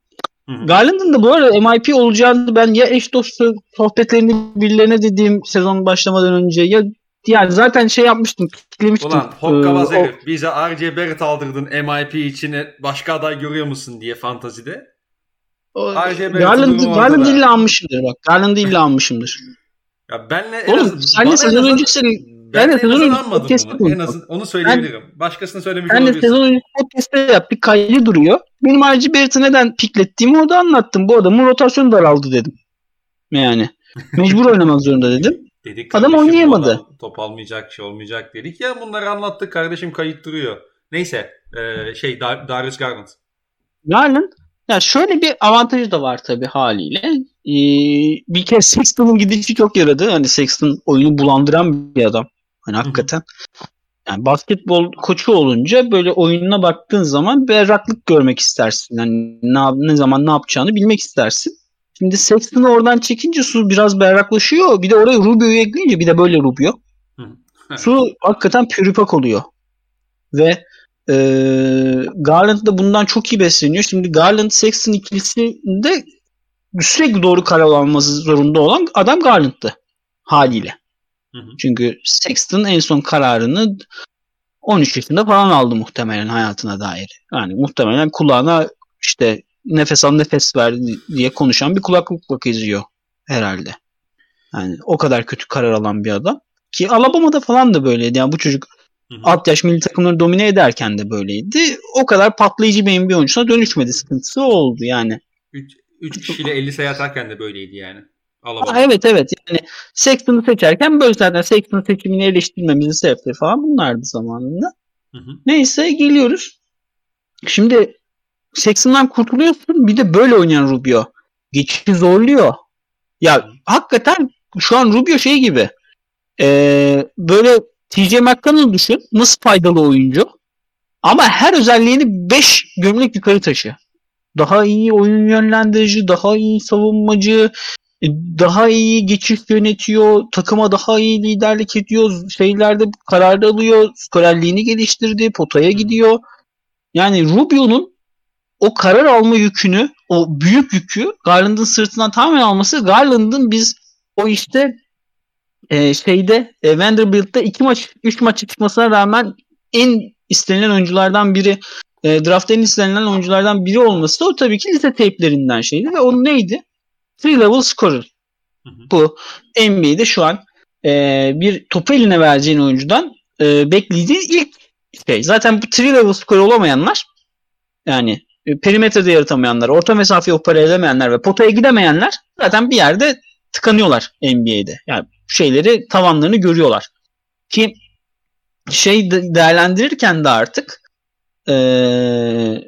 Speaker 2: Garland'ın da bu arada MIP olacağını ben ya eş dostu sohbetlerini birilerine dediğim sezon başlamadan önce ya yani zaten şey yapmıştım, kitlemiştim.
Speaker 1: Ulan hokkabaz ee, herif bize RC Barrett aldırdın MIP içine başka aday görüyor musun diye fantazide.
Speaker 2: Garland, Garland illa almışımdır bak. Garland illa almışımdır.
Speaker 1: Ya benle
Speaker 2: Oğlum az, sen de sezon öncesi
Speaker 1: ben, ben de sezon öncesi podcast'te bunu. En azından onu söyleyebilirim. Ben, Başkasını söylemiş
Speaker 2: ben olabilirsin. Ben de sezon öncesi podcast'te yaptık. Kaydı duruyor. Benim RG Barrett'ı neden piklettiğimi orada anlattım. Bu adamın rotasyonu daraldı dedim. Yani. Mecbur oynamak zorunda dedim. Dedik Adam oynayamadı.
Speaker 1: Top almayacak şey olmayacak dedik ya bunları anlattık kardeşim kayıt duruyor. Neyse e, şey Dar Darius Garland.
Speaker 2: Garland ya şöyle bir avantajı da var tabii haliyle. Ee, bir kere Sexton'un gidişi çok yaradı. Hani Sexton oyunu bulandıran bir adam. Hani hakikaten. Yani basketbol koçu olunca böyle oyununa baktığın zaman berraklık görmek istersin. Yani ne, ne zaman ne yapacağını bilmek istersin. Şimdi Sexton'ı oradan çekince su biraz berraklaşıyor. Bir de oraya Rubio'yu ekleyince bir de böyle Rubio. su hakikaten pürüpak oluyor. Ve e, Garland da bundan çok iyi besleniyor. Şimdi Garland Sexton ikilisinde sürekli doğru karar alması zorunda olan adam Garland'tı haliyle. Hı hı. Çünkü Sexton en son kararını 13 yaşında falan aldı muhtemelen hayatına dair. Yani muhtemelen kulağına işte nefes al nefes ver diye konuşan bir kulaklıkla geziyor herhalde. Yani o kadar kötü karar alan bir adam. Ki Alabama'da falan da böyleydi. Yani bu çocuk Hı-hı. alt yaş milli takımları domine ederken de böyleydi. O kadar patlayıcı bir NBA oyuncusuna dönüşmedi. Sıkıntısı oldu yani.
Speaker 1: 3 kişiyle 50 sayı atarken de böyleydi yani.
Speaker 2: Ha, evet evet yani Sexton'ı seçerken böyle zaten Sexton seçimini eleştirmemizin sebepleri falan bunlardı zamanında. Hı hı. Neyse geliyoruz. Şimdi Sexton'dan kurtuluyorsun bir de böyle oynayan Rubio. Geçişi zorluyor. Ya hakikaten şu an Rubio şey gibi. Ee, böyle TJ McConnell düşün. Nasıl faydalı oyuncu. Ama her özelliğini 5 gömlek yukarı taşı. Daha iyi oyun yönlendirici, daha iyi savunmacı, daha iyi geçiş yönetiyor, takıma daha iyi liderlik ediyor, şeylerde karar alıyor, skorerliğini geliştirdi, potaya gidiyor. Yani Rubio'nun o karar alma yükünü, o büyük yükü Garland'ın sırtından tamamen alması Garland'ın biz o işte e, şeyde e, Vanderbilt'te iki maç, üç maç çıkmasına rağmen en istenilen oyunculardan biri e, draft'ta en istenilen oyunculardan biri olması o tabii ki lise teyplerinden şeydi ve onun neydi? Three level scorer. Hı hı. Bu NBA'de şu an e, bir topu eline vereceğin oyuncudan e, beklediğin ilk şey. Zaten bu three level scorer olamayanlar yani e, perimetrede yaratamayanlar, orta mesafe opera edemeyenler ve potaya gidemeyenler zaten bir yerde tıkanıyorlar NBA'de. Yani şeyleri tavanlarını görüyorlar. Ki şey değerlendirirken de artık ee,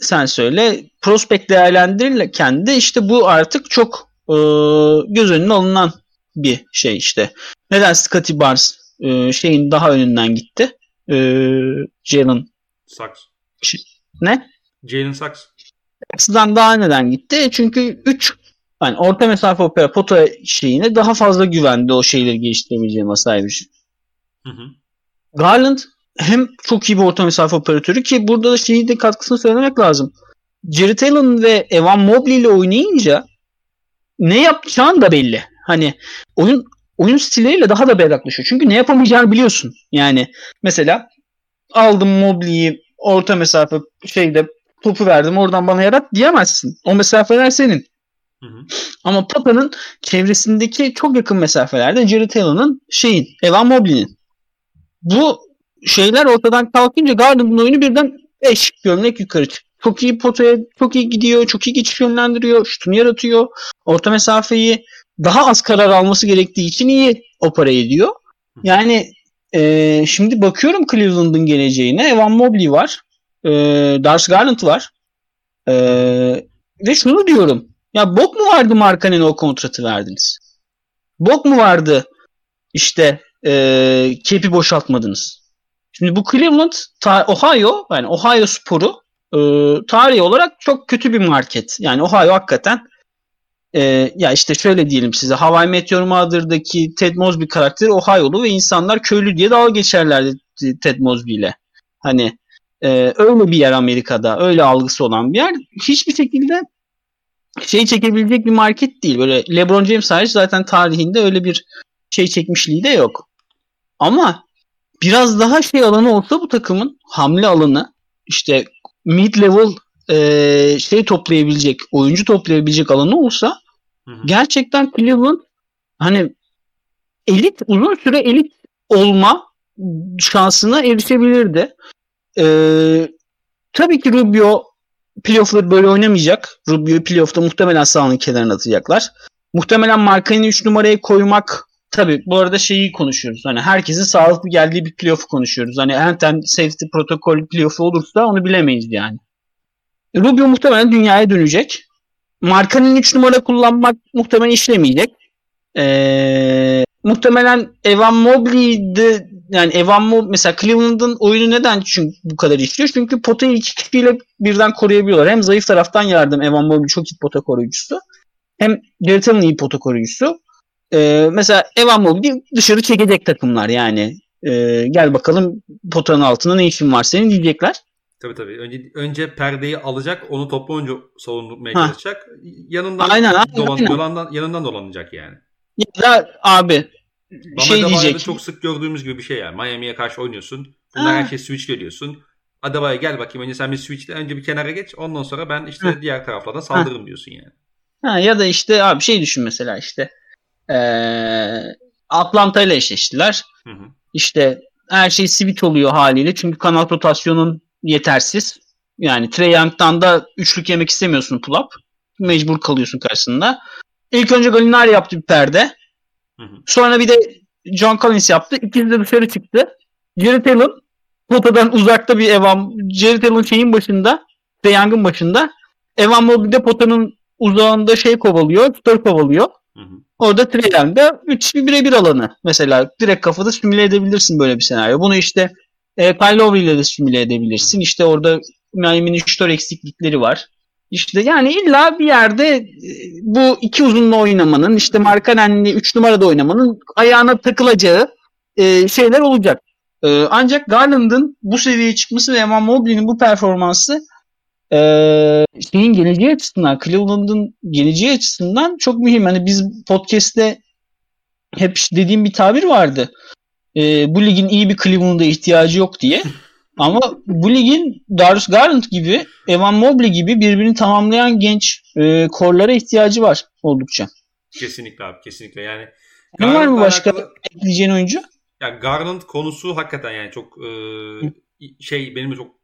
Speaker 2: sen söyle prospekt değerlendirirken de işte bu artık çok e, göz önüne alınan bir şey işte. Neden Scotty Barnes e, şeyin daha önünden gitti? E, Jalen
Speaker 1: Sachs.
Speaker 2: Ne?
Speaker 1: Jalen Sachs.
Speaker 2: Saks'dan daha neden gitti? Çünkü 3 yani orta mesafe opera pota şeyine daha fazla güvendi o şeyleri geliştirebileceği masaymış. Şey. Hı hı. Garland hem çok iyi bir orta mesafe operatörü ki burada da şeyi de katkısını söylemek lazım. Jared Allen ve Evan Mobley ile oynayınca ne yapacağın da belli. Hani oyun oyun stiliyle daha da berraklaşıyor. Çünkü ne yapamayacağını biliyorsun. Yani mesela aldım Mobley'i orta mesafe şeyde topu verdim oradan bana yarat diyemezsin. O mesafeler senin. Hı hı. Ama Papa'nın çevresindeki çok yakın mesafelerde Jared Allen'ın şeyin Evan Mobley'nin. Bu şeyler ortadan kalkınca Garden'ın oyunu birden 5 gömlek yukarı çıktı. Çok iyi potaya çok iyi gidiyor. Çok iyi geçiş yönlendiriyor. Şutunu yaratıyor. Orta mesafeyi daha az karar alması gerektiği için iyi opera ediyor. Yani e, şimdi bakıyorum Cleveland'ın geleceğine. Evan Mobley var. E, Darius Garland var. E, ve şunu diyorum. Ya bok mu vardı Markanen'e o kontratı verdiniz? Bok mu vardı işte e, kepi boşaltmadınız? Şimdi bu Cleveland, Ohio yani Ohio sporu e, tarihi olarak çok kötü bir market. Yani Ohio hakikaten e, ya işte şöyle diyelim size Hawaii Meteor Mother'daki Ted Mosby karakteri Ohio'lu ve insanlar köylü diye dalga geçerlerdi Ted Mosby ile. Hani e, öyle bir yer Amerika'da. Öyle algısı olan bir yer. Hiçbir şekilde şey çekebilecek bir market değil. Böyle LeBron James hariç zaten tarihinde öyle bir şey çekmişliği de yok. Ama biraz daha şey alanı olsa bu takımın hamle alanı işte mid level e, şey toplayabilecek, oyuncu toplayabilecek alanı olsa hı hı. gerçekten Cleveland hani elit uzun süre elit olma şansına erişebilirdi. Ee, tabii ki Rubio playoff'ları böyle oynamayacak. Rubio playoff'ta muhtemelen sahanın kenarına atacaklar. muhtemelen markanın 3 numaraya koymak tabi bu arada şeyi konuşuyoruz. Hani herkesin sağlıklı geldiği bir playoff'u konuşuyoruz. Hani Enten safety protokol playoff'u olursa onu bilemeyiz yani. Rubio muhtemelen dünyaya dönecek. Markanın 3 numara kullanmak muhtemelen işlemeyecek. Ee, muhtemelen Evan Mobley'de yani Evan Mobley mesela Cleveland'ın oyunu neden çünkü bu kadar işliyor? Çünkü potayı iki kişiyle birden koruyabiliyorlar. Hem zayıf taraftan yardım Evan Mobley çok iyi pota koruyucusu. Hem Jared iyi pota koruyucusu. Ee, mesela Evan Mobley dışarı çekecek takımlar yani. Ee, gel bakalım potanın altında ne işin var senin diyecekler.
Speaker 1: Tabii tabii. Önce önce perdeyi alacak, onu toplu oyuncu savunmaya çalışacak. Yanından
Speaker 2: aynen,
Speaker 1: dolan,
Speaker 2: aynen.
Speaker 1: Yanından, yanından dolanacak yani.
Speaker 2: Ya abi
Speaker 1: Bana
Speaker 2: şey diyecek.
Speaker 1: çok sık gördüğümüz gibi bir şey yani. Miami'ye karşı oynuyorsun. Bunlar
Speaker 2: Ha.
Speaker 1: her şey switch geliyorsun. Adaba'ya gel bakayım önce sen bir switchle önce bir kenara geç. Ondan sonra ben işte
Speaker 2: Ha.
Speaker 1: diğer taraflardan saldırırım diyorsun yani.
Speaker 2: Ha, ya da işte abi şey düşün mesela işte ee, Atlanta ile eşleştiler.
Speaker 1: Hı hı.
Speaker 2: İşte her şey switch oluyor haliyle çünkü kanal rotasyonun yetersiz. Yani Trey Young'dan da üçlük yemek istemiyorsun pull up. Mecbur kalıyorsun karşısında. İlk önce Gallinari yaptı bir perde.
Speaker 1: Hı hı.
Speaker 2: Sonra bir de John Collins yaptı. İkisi de dışarı çıktı. Jared Allen potadan uzakta bir Evan Jared Allen şeyin başında Trey Young'ın başında. Evan Mobley de potanın uzağında şey kovalıyor. Tutar kovalıyor.
Speaker 1: Hı hı.
Speaker 2: Orada Trey Young'da 3 birebir alanı. Mesela direkt kafada simüle edebilirsin böyle bir senaryo. Bunu işte e, Lowry ile de simüle edebilirsin. İşte orada Miami'nin şutör eksiklikleri var. İşte yani illa bir yerde e, bu iki uzunla oynamanın işte Markanen'le 3 numarada oynamanın ayağına takılacağı e, şeyler olacak. E, ancak Garland'ın bu seviyeye çıkması ve Evan Mobley'nin bu performansı e, şeyin geleceği açısından Cleveland'ın geleceği açısından çok mühim. Hani biz podcast'te hep dediğim bir tabir vardı. E, bu ligin iyi bir Cleveland'a ihtiyacı yok diye. Ama bu ligin Darius Garland gibi, Evan Mobley gibi birbirini tamamlayan genç e, korlara ihtiyacı var oldukça.
Speaker 1: Kesinlikle abi kesinlikle yani.
Speaker 2: Ne var mı başka
Speaker 1: alakalı-
Speaker 2: ekleyeceğin oyuncu?
Speaker 1: Ya Garland konusu hakikaten yani çok e, şey benim de çok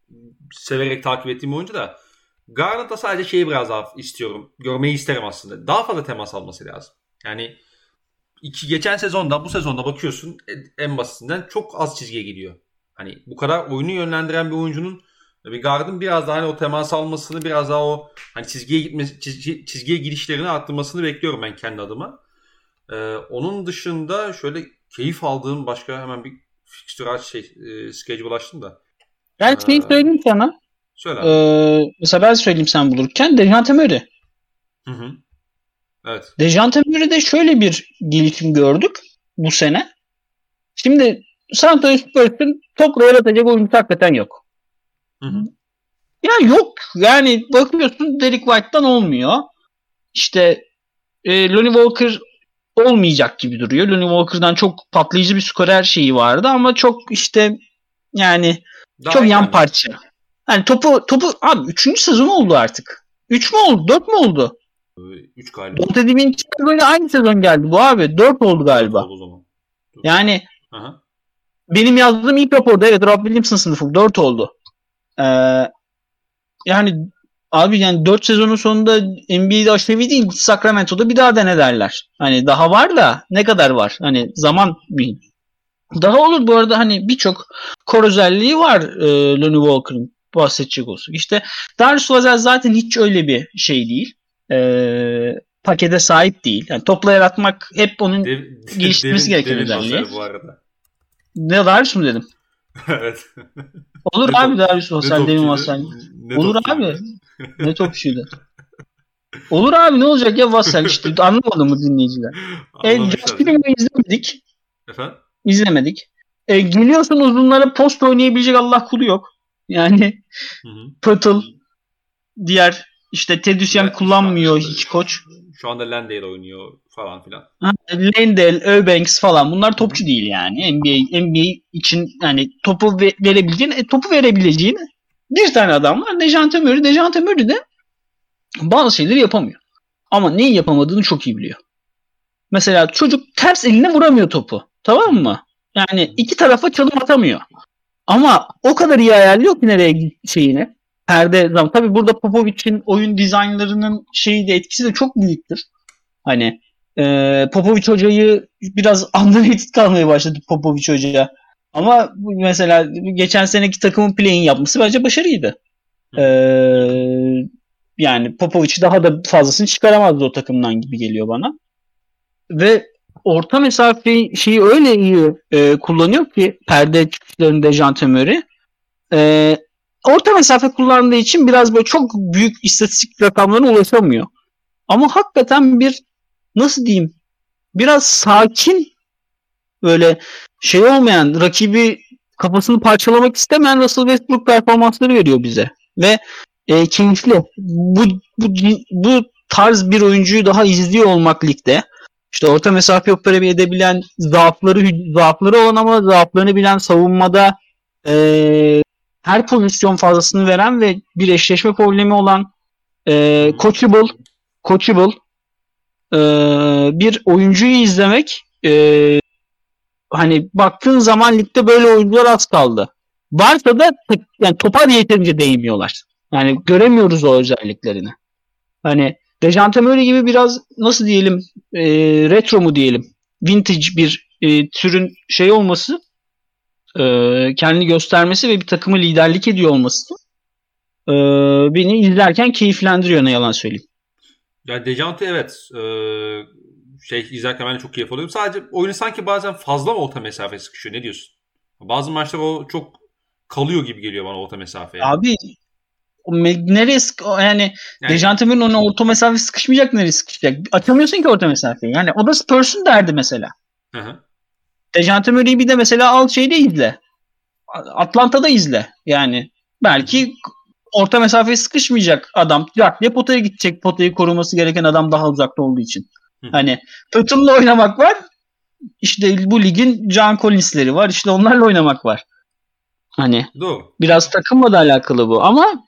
Speaker 1: severek takip ettiğim bir oyuncu da Garland'da sadece şeyi biraz daha istiyorum. Görmeyi isterim aslında. Daha fazla temas alması lazım. Yani iki, geçen sezonda bu sezonda bakıyorsun en- en basitinden çok az çizgiye gidiyor. Hani bu kadar oyunu yönlendiren bir oyuncunun bir gardın biraz daha hani o temas almasını biraz daha o hani çizgiye gitmesi çizgi, çizgiye girişlerini arttırmasını bekliyorum ben kendi adıma. Ee, onun dışında şöyle keyif aldığım başka hemen bir fixture şey e, schedule açtım da.
Speaker 2: Ben şeyi
Speaker 1: Ee,
Speaker 2: söyleyeyim sana.
Speaker 1: Söyle.
Speaker 2: Ee, mesela ben söyleyeyim sen bulurken Dejante Murray.
Speaker 1: Hı hı. Evet.
Speaker 2: Dejante Murray'de şöyle bir gelişim gördük bu sene. Şimdi San Antonio Spurs'un top yaratacak oyuncu hakikaten yok.
Speaker 1: Hı hı.
Speaker 2: Ya yok. Yani bakıyorsun Derek White'dan olmuyor. İşte e, Lonnie Walker olmayacak gibi duruyor. Lonnie Walker'dan çok patlayıcı bir skorer şeyi vardı ama çok işte yani
Speaker 1: Daha
Speaker 2: çok yan
Speaker 1: yani.
Speaker 2: parça. Yani topu topu abi 3. sezon oldu artık. 3 mü oldu? 4 mü oldu?
Speaker 1: 3 galiba.
Speaker 2: Dante DiVinci böyle aynı sezon geldi bu abi. 4 oldu galiba.
Speaker 1: Oldu o zaman.
Speaker 2: Yani
Speaker 1: Aha.
Speaker 2: benim yazdığım ilk raporda evet Rob Williamson sınıfı 4 oldu. Ee, yani abi yani 4 sezonun sonunda NBA'de aşevi değil Sacramento'da bir daha dene derler. Hani daha var da ne kadar var? Hani zaman mühim. Daha olur bu arada hani birçok kor özelliği var e, Lonnie Walker'ın bahsedecek olsun. İşte Darius Vazel zaten hiç öyle bir şey değil. E, pakete sahip değil. Yani topla yaratmak hep onun
Speaker 1: Dev,
Speaker 2: Geliştirmesi
Speaker 1: Devin-
Speaker 2: gereken
Speaker 1: Devin
Speaker 2: özelliği.
Speaker 1: Bu arada.
Speaker 2: ne Darius mu dedim?
Speaker 1: evet.
Speaker 2: Olur
Speaker 1: Ne
Speaker 2: abi Darius Vassell, Devin.
Speaker 1: Ne
Speaker 2: Olur abi. Ne topçuydu. Olur abi ne olacak ya Vassell işte anlamadı mı dinleyiciler? E,
Speaker 1: Anlamışlar.
Speaker 2: Josh Freeman'ı izlemedik.
Speaker 1: Efendim?
Speaker 2: İzlemedik. E, geliyorsun uzunlara post oynayabilecek Allah kulu yok. Yani. Pötl diğer işte Tedüsyen
Speaker 1: Evet,
Speaker 2: kullanmıyor
Speaker 1: an-
Speaker 2: hiç koç.
Speaker 1: Şu anda Landale oynuyor falan filan.
Speaker 2: Ha, Eubanks falan bunlar topçu değil yani. NBA NBA için yani topu ve, verebileceğin, e, topu verebileceğin bir tane adam var. Dejante Murray. Dejante Murray de bazı şeyleri yapamıyor. Ama neyi yapamadığını çok iyi biliyor. Mesela çocuk ters eline vuramıyor topu. Tamam mı? Yani iki tarafa çalım atamıyor. Ama o kadar iyi ayarlıyor ki nereye şeyini. Perde zaman. Tabii burada Popovic'in oyun dizaynlarının şeyi de etkisi de çok büyüktür. Hani Ee, Popovic hocayı biraz underrated kalmaya başladı Popovic hocaya. Ama mesela geçen seneki takımın play'in yapması bence başarıydı. Ee, yani Popovic daha da fazlasını çıkaramazdı o takımdan gibi geliyor bana. Ve orta mesafe şeyi öyle iyi e, kullanıyor ki perde çıkışlarında Jantemöri. E, orta mesafe kullandığı için biraz böyle çok büyük istatistik rakamlarına ulaşamıyor. Ama hakikaten bir nasıl diyeyim biraz sakin böyle şey olmayan rakibi kafasını parçalamak istemeyen Russell Westbrook performansları veriyor bize. Ve e, keyifli. Bu, bu, bu tarz bir oyuncuyu daha izliyor olmak ligde. İşte orta mesafe opera edebilen zaafları zaafları olan ama zaaflarını bilen savunmada e, her pozisyon fazlasını veren ve bir eşleşme problemi olan e, coachable coachable e, bir oyuncuyu izlemek e, hani baktığın zaman ligde böyle oyuncular az kaldı. Varsa da yani topa yeterince değmiyorlar. Yani göremiyoruz o özelliklerini. Hani Dejante Murray gibi biraz nasıl diyelim e, retro mu diyelim vintage bir e, türün şey olması e, kendini göstermesi ve bir takımı liderlik ediyor olması e, beni izlerken keyiflendiriyor ne yalan söyleyeyim.
Speaker 1: Ya Dejante evet e, şey izlerken ben de çok keyif alıyorum. Sadece oyunu sanki bazen fazla mı orta mesafe sıkışıyor ne diyorsun? Bazı maçlar o çok kalıyor gibi geliyor bana orta mesafeye.
Speaker 2: Abi nereye sık yani, yani Dejante Murray'in ona orta mesafe sıkışmayacak nereye sıkışacak? Açamıyorsun ki orta mesafeyi. Yani o da Spurs'un derdi mesela. Hı hı. Dejante Murray'i bir de mesela al şeyde izle. Atlanta'da izle. Yani belki orta mesafeye sıkışmayacak adam. Cart diye potaya gidecek. Potayı koruması gereken adam daha uzakta olduğu için. Hı. Hani Tatum'la oynamak var. İşte bu ligin John Collins'leri var. İşte onlarla oynamak var. Hani Doğru. biraz takımla da alakalı bu. Ama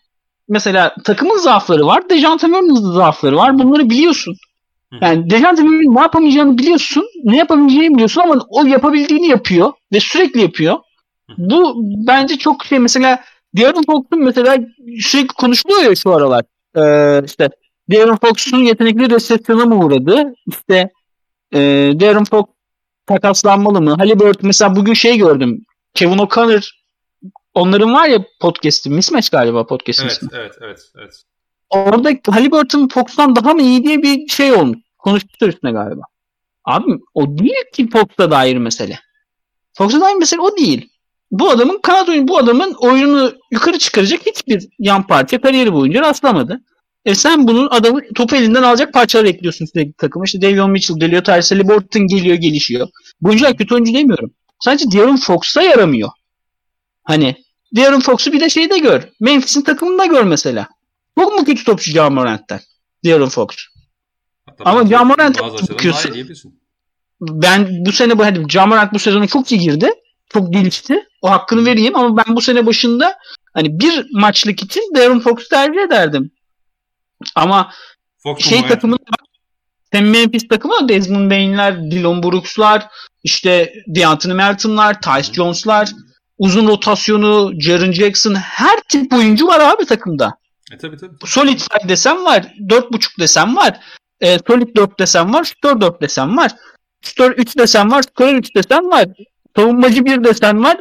Speaker 2: mesela takımın zaafları var. Dejante Murray'ın zaafları var. Bunları biliyorsun. Yani Dejante Murray'in ne yapamayacağını biliyorsun. Ne yapabileceğini biliyorsun ama o yapabildiğini yapıyor. Ve sürekli yapıyor. Bu bence çok şey mesela De'Aaron Fox'un mesela sürekli konuşuluyor ya şu aralar. Ee, işte De'Aaron Fox'un yetenekli resesyona mı uğradı? İşte e, De'Aaron Fox takaslanmalı mı? Halliburton mesela bugün şey gördüm. Kevin O'Connor Onların var ya podcast'i Mismatch galiba podcast'in
Speaker 1: evet, ismi. Evet, evet, evet.
Speaker 2: Orada Halliburton Fox'tan daha mı iyi diye bir şey olmuş. Konuşmuşlar üstüne galiba. Abi o değil ki Fox'a dair mesele. Fox'a dair mesele o değil. Bu adamın kanat oyunu, bu adamın oyunu yukarı çıkaracak hiçbir yan parça kariyeri boyunca rastlamadı. E sen bunun adamı topu elinden alacak parçalar ekliyorsun sürekli takıma. İşte Davion Mitchell geliyor, Tyrese Halliburton geliyor, gelişiyor. Bu oyuncular kötü oyuncu demiyorum. Sadece De'Aaron Fox'a yaramıyor. Hani De'Aaron Fox'u bir de şeyde gör. Memphis'in takımında gör mesela. Çok mu kötü topçu John Morant'ten? De'Aaron Fox. Hatta Ama John Morant'e bakıyorsun. Ben bu sene bu hadi John Morant bu sezonu çok iyi girdi. Çok gelişti. O hakkını vereyim ama ben bu sene başında hani bir maçlık için De'Aaron Fox'u tercih ederdim. Ama Fox şey takımında hem Memphis takımı Desmond Bain'ler, Dylan Brooks'lar, işte DeAnthony Melton'lar, Tyce Jones'lar, uzun rotasyonu, Jaren Jackson her tip oyuncu var abi takımda.
Speaker 1: E tabii tabii.
Speaker 2: Solid 5 desem var. 4.5 desem var. E, solid 4 desem var. Shooter 4 desem var. Shooter 3 desem var. Scorer 3 desem var. Savunmacı 1 desen var.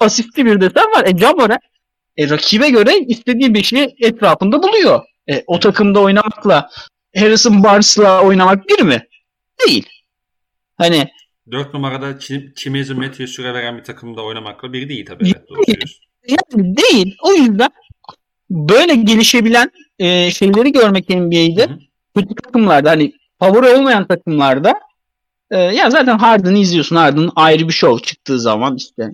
Speaker 2: Asistli 1 desen var. E Camora e, rakibe göre istediği bir şeyi etrafında buluyor. E, o takımda oynamakla Harrison Barnes'la oynamak bir mi? Değil. Hani
Speaker 1: 4 numarada Chimezu Matthew süre veren bir takımda oynamakla biri değil tabii. Evet, doğru
Speaker 2: yani değil. O yüzden böyle gelişebilen e, şeyleri görmek NBA'de kötü takımlarda hani favori olmayan takımlarda e, ya zaten Harden'ı izliyorsun. Harden ayrı bir show çıktığı zaman işte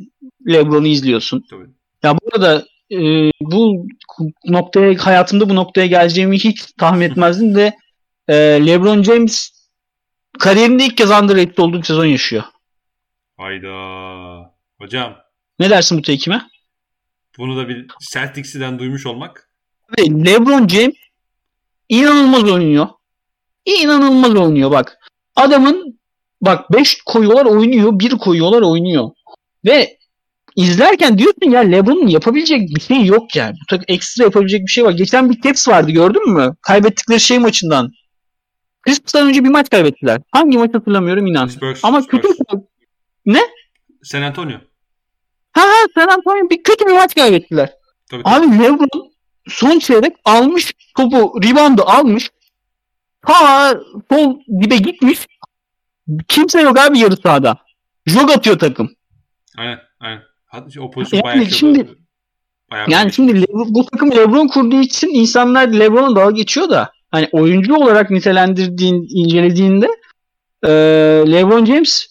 Speaker 2: LeBron'u izliyorsun. Tabii. Ya burada e, bu noktaya hayatımda bu noktaya geleceğimi hiç tahmin etmezdim de e, LeBron James kariyerinde ilk kez underrated olduğu bir sezon yaşıyor.
Speaker 1: Hayda. Hocam.
Speaker 2: Ne dersin bu tekime?
Speaker 1: Bunu da bir Celtics'den duymuş olmak.
Speaker 2: Ve LeBron James inanılmaz oynuyor. İnanılmaz oynuyor bak. Adamın bak 5 koyuyorlar oynuyor, 1 koyuyorlar oynuyor. Ve izlerken diyorsun ya LeBron'un yapabilecek bir şey yok yani. Bu ekstra yapabilecek bir şey var. Geçen bir Caps vardı gördün mü? Kaybettikleri şey maçından. Christmas'tan önce bir maç kaybettiler. Hangi maç hatırlamıyorum inan. Spurs, Ama Spurs. kötü ne?
Speaker 1: San Antonio.
Speaker 2: Ha ha San Antonio bir kötü bir maç kaybettiler. Tabii, tabii. Abi LeBron son çeyrek almış topu reboundu almış. Ha sol dibe gitmiş. Kimse yok abi yarı sahada. Jog atıyor takım.
Speaker 1: Aynen aynen. O pozisyon
Speaker 2: yani bayağı şimdi, bayağı yani şimdi Lebron, bu takım LeBron kurduğu için insanlar LeBron'a dalga geçiyor da hani oyuncu olarak nitelendirdiğin, incelediğinde e, LeBron James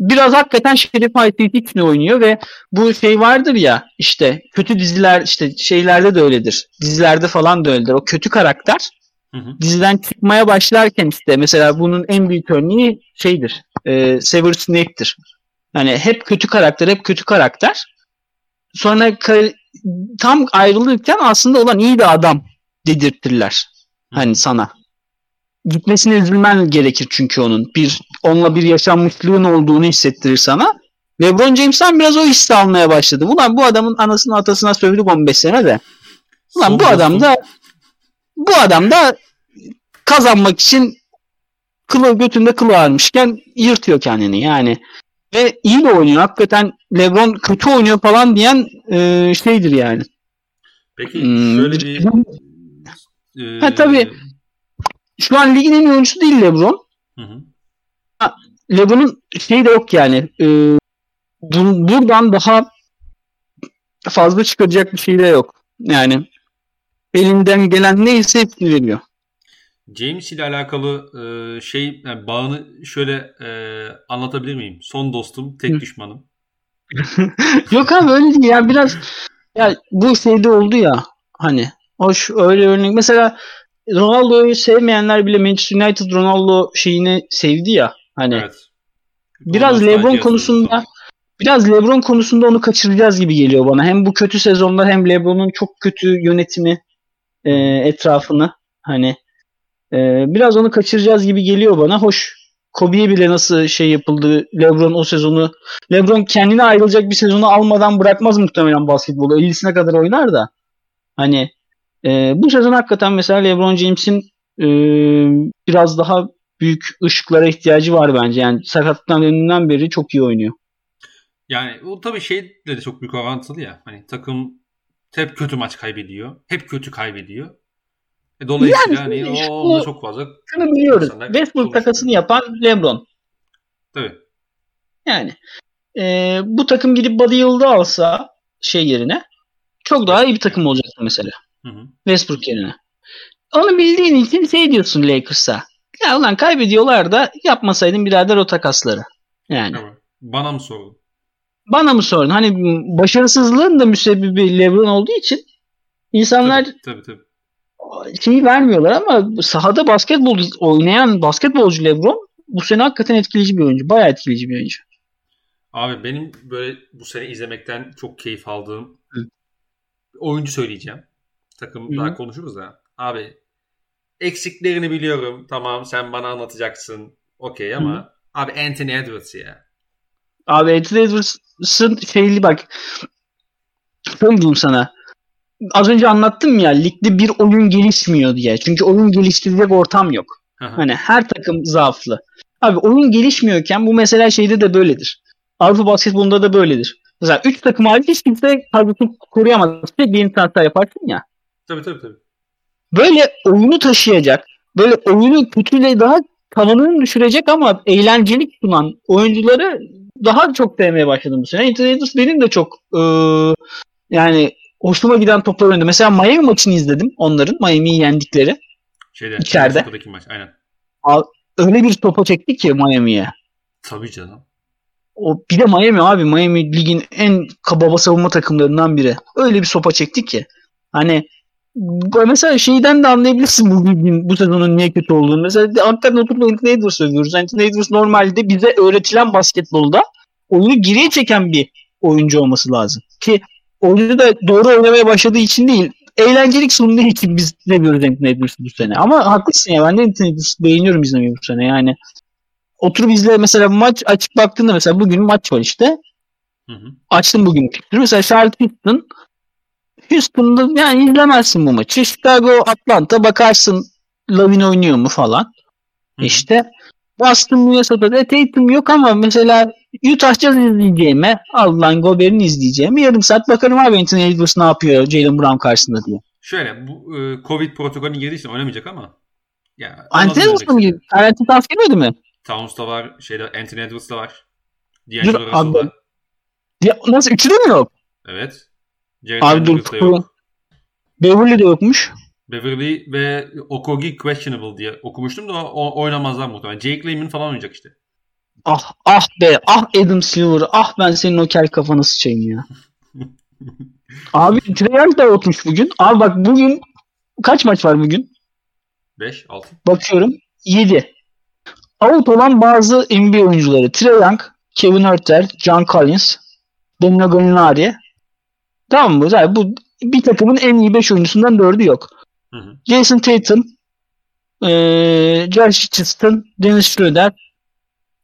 Speaker 2: biraz hakikaten Şerif Haysiyeti için oynuyor ve bu şey vardır ya işte kötü diziler işte şeylerde de öyledir. Dizilerde falan da öyledir. O kötü karakter hı hı. diziden çıkmaya başlarken işte mesela bunun en büyük örneği şeydir. E, Severus Snape'tir. Yani hep kötü karakter, hep kötü karakter. Sonra tam ayrılırken aslında olan iyi bir adam dedirtirler. Hani sana. Gitmesine üzülmen gerekir çünkü onun. Bir onunla bir yaşanmışlığın olduğunu hissettirir sana. LeBron James'ten biraz o hissi almaya başladı. Ulan bu adamın anasını atasına sövdük 15 sene de. Ulan Son bu adam da bu adam da kazanmak için kılı götünde kılı ağırmışken yırtıyor kendini yani. Ve iyi de oynuyor. Hakikaten LeBron kötü oynuyor falan diyen e, şeydir yani.
Speaker 1: Peki hmm. şöyle bir
Speaker 2: e, ha tabii şu an ligin en iyi oyuncusu değil LeBron. Hı hı. LeBron'un şey de yok yani. E, bu, buradan daha fazla çıkaracak bir şey de yok. Yani elinden gelen neyse hepsini veriyor.
Speaker 1: James ile alakalı e, şey yani bağını şöyle e, anlatabilir miyim? Son dostum, tek düşmanım.
Speaker 2: Yok abi öyle değil ya biraz ya bu şeyde oldu ya hani hoş öyle örnek mesela Ronaldo'yu sevmeyenler bile Manchester United Ronaldo şeyini sevdi ya hani. Evet. Biraz Ondan LeBron konusunda biraz LeBron konusunda onu kaçıracağız gibi geliyor bana. Hem bu kötü sezonlar hem LeBron'un çok kötü yönetimi e, etrafını hani ee, biraz onu kaçıracağız gibi geliyor bana. Hoş Kobe'ye bile nasıl şey yapıldı. LeBron o sezonu LeBron kendine ayrılacak bir sezonu almadan bırakmaz muhtemelen basketbolu. 50'sine kadar oynar da. Hani e, bu sezon hakikaten mesela LeBron James'in e, biraz daha büyük ışıklara ihtiyacı var bence. Yani sakatlıktan döndüğünden beri çok iyi oynuyor.
Speaker 1: Yani o tabii şey de çok büyük avantajlı ya. Hani takım hep kötü maç kaybediyor. Hep kötü kaybediyor. E, dolayısıyla yani, hani o onda çok fazla
Speaker 2: şunu biliyoruz. Westbrook takasını yapan LeBron.
Speaker 1: Tabii.
Speaker 2: Yani e, bu takım gidip Buddy Yıldız'ı alsa şey yerine çok daha iyi bir takım olacaktı mesela. Hı hı. Westbrook yerine. Onu bildiğin için şey diyorsun Lakers'a. Ya ulan kaybediyorlar da yapmasaydın birader o takasları. Yani. Evet.
Speaker 1: Bana mı sordun?
Speaker 2: Bana mı sordun? Hani başarısızlığın da müsebbibi LeBron olduğu için insanlar
Speaker 1: tabii, tabii, tabii
Speaker 2: şeyi vermiyorlar ama sahada basketbol oynayan basketbolcu LeBron bu sene hakikaten etkileyici bir oyuncu. Bayağı etkileyici bir oyuncu.
Speaker 1: Abi benim böyle bu sene izlemekten çok keyif aldığım Hı. oyuncu söyleyeceğim. Takım Hı. daha konuşuruz da. Abi eksiklerini biliyorum. Tamam sen bana anlatacaksın. Okey ama Hı. abi Anthony Edwards ya.
Speaker 2: Abi Anthony Edwards'ın şeyli bak şöyle diyeyim sana az önce anlattım ya ligde bir oyun gelişmiyor diye. Çünkü oyun geliştirecek ortam yok. Aha. Hani her takım zaaflı. Abi oyun gelişmiyorken bu mesela şeyde de böyledir. Avrupa basketbolunda da böyledir. Mesela 3 takım hariç hiç kimse kadrosunu koruyamaz. Sürekli yeni transfer yaparsın ya.
Speaker 1: Tabii tabii tabii.
Speaker 2: Böyle oyunu taşıyacak, böyle oyunu kötüyle daha tavanını düşürecek ama eğlencelik sunan oyuncuları daha çok sevmeye başladım bu sene. Internetus benim de çok e, yani hoşuma giden toplar oynadı. Mesela Miami maçını izledim onların. Miami'yi yendikleri.
Speaker 1: Şeyde, içeride. Maç, aynen.
Speaker 2: öyle bir topa çekti ki Miami'ye.
Speaker 1: Tabii canım.
Speaker 2: O bir de Miami abi. Miami ligin en kababa savunma takımlarından biri. Öyle bir sopa çekti ki. Hani mesela şeyden de anlayabilirsin bu ligin bu sezonun niye kötü olduğunu. Mesela hakikaten oturup Anthony Edwards övüyoruz. Anthony Edwards normalde bize öğretilen basketbolda oyunu geriye çeken bir oyuncu olması lazım. Ki oyunu da doğru oynamaya başladığı için değil eğlencelik sunduğu için biz seviyoruz Anthony Edwards'ı bu sene. Ama haklısın ya ben de Anthony Edwards'ı beğeniyorum izlemeyi bu sene yani. Oturup izle mesela maç açık baktığında mesela bugün maç var işte. Hı hı. Açtım bugün. Mesela Charlotte Houston Houston'da yani izlemezsin bu maçı. Chicago Atlanta bakarsın Lavin oynuyor mu falan. Hı. İşte Boston Minnesota'da Tatum yok ama mesela Utah Jazz izleyeceğime Allah'ın Gobert'ini izleyeceğime yarım saat bakarım abi Anthony Edwards ne yapıyor Jalen Brown karşısında diye.
Speaker 1: Şöyle bu e, Covid protokolü girdiği için oynamayacak ama
Speaker 2: yani Anthony Edwards mı girdi? Karantin tavsiye mi?
Speaker 1: Towns da var. Şeyde Anthony Edwards da var. D'Angelo Russell
Speaker 2: var. Ya, nasıl? Üçü de mi yok?
Speaker 1: Evet.
Speaker 2: Jared abi dur. Yok. Beverly de yokmuş.
Speaker 1: Beverly ve Okogi questionable diye okumuştum da o, oynamazlar muhtemelen. Jake Layman falan oynayacak işte.
Speaker 2: Ah ah be ah Adam Silver ah ben senin o kel kafana sıçayım ya. abi Treyarch da yokmuş bugün. Abi bak bugün kaç maç var bugün?
Speaker 1: 5, 6.
Speaker 2: Bakıyorum 7. Out olan bazı NBA oyuncuları. Trey Young, Kevin Herter, John Collins, Danilo Gallinari. Tamam mı? Yani bu bir takımın en iyi 5 oyuncusundan 4'ü yok. Hı hı. Jason Tatum, ee, Josh Richardson, Dennis Schroeder,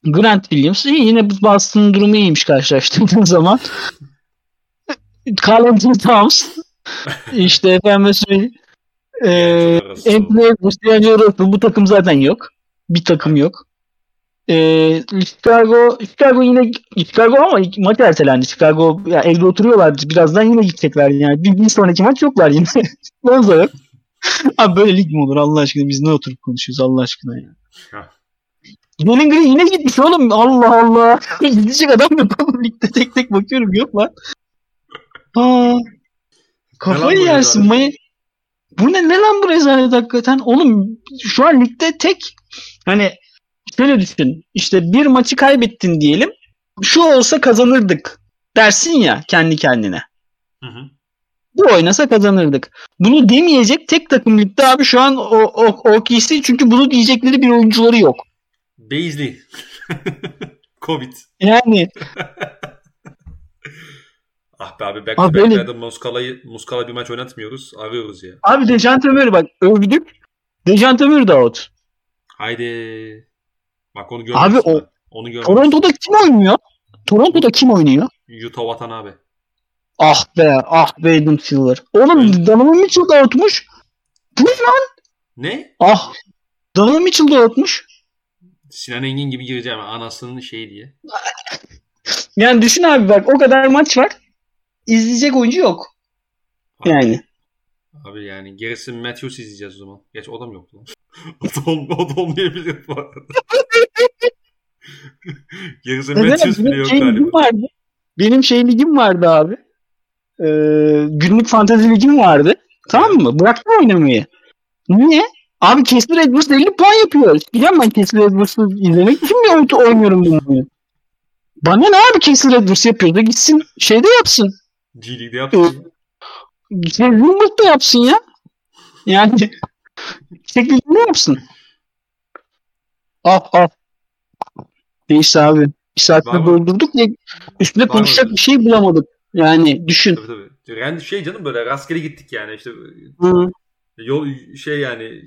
Speaker 2: Grant Williams. İyi, yine Boston'ın durumu iyiymiş karşılaştırdığın zaman. Carl Anthony Towns. işte efendim. Ee, Anthony Edwards, bu takım zaten yok. Bir takım yok. Ee, Chicago, Chicago yine Chicago ama maç ertelendi. Chicago ya evde oturuyorlar. Birazdan yine gidecekler yani. Bir, bir sonraki maç yoklar yine. Lonzo yok. Abi böyle lig mi olur Allah aşkına biz ne oturup konuşuyoruz Allah aşkına ya. Jalen Green yine gitmiş oğlum. Allah Allah. Gidecek adam yok oğlum. Ligde tek tek bakıyorum. Yok lan. Aa, kafayı yersin. May bu ne, ne lan bu rezalet hakikaten? Oğlum şu an ligde tek hani şöyle düşün. İşte bir maçı kaybettin diyelim. Şu olsa kazanırdık dersin ya kendi kendine. Hı hı. Bu oynasa kazanırdık. Bunu demeyecek tek takım ligde abi şu an o, o, OKC çünkü bunu diyecekleri bir oyuncuları yok.
Speaker 1: Beasley. Covid.
Speaker 2: Yani.
Speaker 1: ah be abi back to back'lerde Muskala'yı Muskala bir maç oynatmıyoruz. Arıyoruz ya.
Speaker 2: Abi Dejan Tömer'i bak övdük. Dejan Tömer de out.
Speaker 1: Haydi. Bak onu görmüşsün.
Speaker 2: Abi o, onu Toronto'da kim oynuyor? Toronto'da kim oynuyor?
Speaker 1: Utah Watanabe.
Speaker 2: Ah be ah be Adam Silver. Oğlum evet. Donovan Mitchell da atmış. Bu ne lan?
Speaker 1: Ne?
Speaker 2: Ah. Donovan Mitchell da atmış.
Speaker 1: Sinan Engin gibi gireceğim anasının şeyi diye.
Speaker 2: yani düşün abi bak o kadar maç var. İzleyecek oyuncu yok. Abi, yani.
Speaker 1: Abi yani gerisi Matthews izleyeceğiz o zaman. Geç o da mı yoktu lan? o, da, ol, o da olmayabilir bu arada. Gerisi Matthews bile yok şey galiba.
Speaker 2: Vardı. Benim şey ligim vardı abi e, günlük fantezi ligim vardı. Tamam mı? Bıraktım oynamayı. Niye? Abi Kessler Edwards 50 puan yapıyor. Biliyorum ben Kessler Edwards'ı izlemek için mi oynuyorum bunu? Bana ne abi Kessler Edwards yapıyor da gitsin şeyde yapsın.
Speaker 1: G League'de yapsın.
Speaker 2: Ee, Wimbledon'da yapsın ya. Yani şekilde yapsın. Ah ah. Neyse abi. Bir saatte doldurduk ya üstüne konuşacak bir şey bulamadık. Yani düşün. Tabii
Speaker 1: tabii. Yani şey canım böyle rastgele gittik yani işte. Hı. Yol şey yani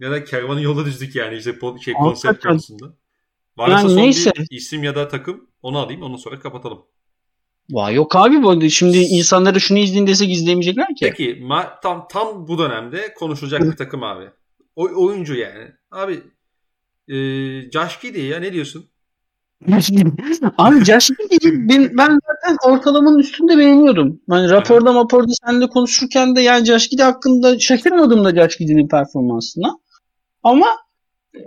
Speaker 1: ya da kervanın yolda düzdük yani işte şey konsept konusunda. Varsa yani son neyse. bir isim ya da takım onu alayım ondan sonra kapatalım.
Speaker 2: Vay yok abi bu şimdi insanlara şunu izleyin desek izleyemeyecekler ki.
Speaker 1: Peki ma- tam tam bu dönemde konuşulacak bir takım abi. O, oyuncu yani. Abi e, Josh Giddy ya ne diyorsun?
Speaker 2: Abi Josh ben, ben zaten ortalamanın üstünde beğeniyordum. Hani raporda maporda seninle konuşurken de yani Giddy hakkında şaşırmadım da Josh Giddy'nin performansına. Ama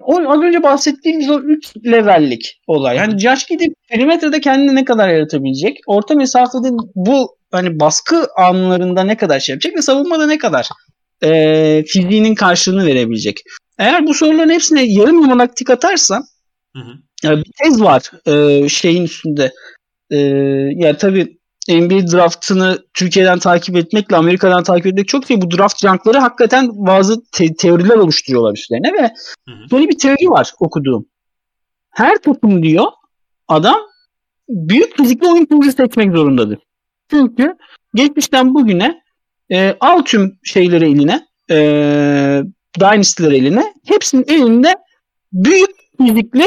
Speaker 2: o az önce bahsettiğimiz o 3 levellik olay. Yani Giddy perimetrede kendini ne kadar yaratabilecek? Orta mesafede bu hani baskı anlarında ne kadar şey yapacak ve savunmada ne kadar e, fiziğinin karşılığını verebilecek? Eğer bu soruların hepsine yarım yamalak tik atarsa hı hı yani bir tez var e, şeyin üstünde. E, yani tabii NBA draftını Türkiye'den takip etmekle Amerika'dan takip etmek çok şey. Bu draft junkları hakikaten bazı te- teoriler oluşturuyorlar üstlerine ve böyle bir teori var okuduğum. Her takım diyor adam büyük fizikli oyun kurucu seçmek zorundadır. Çünkü geçmişten bugüne e, al tüm şeyleri eline e, Dynasty'leri eline hepsinin elinde büyük fizikli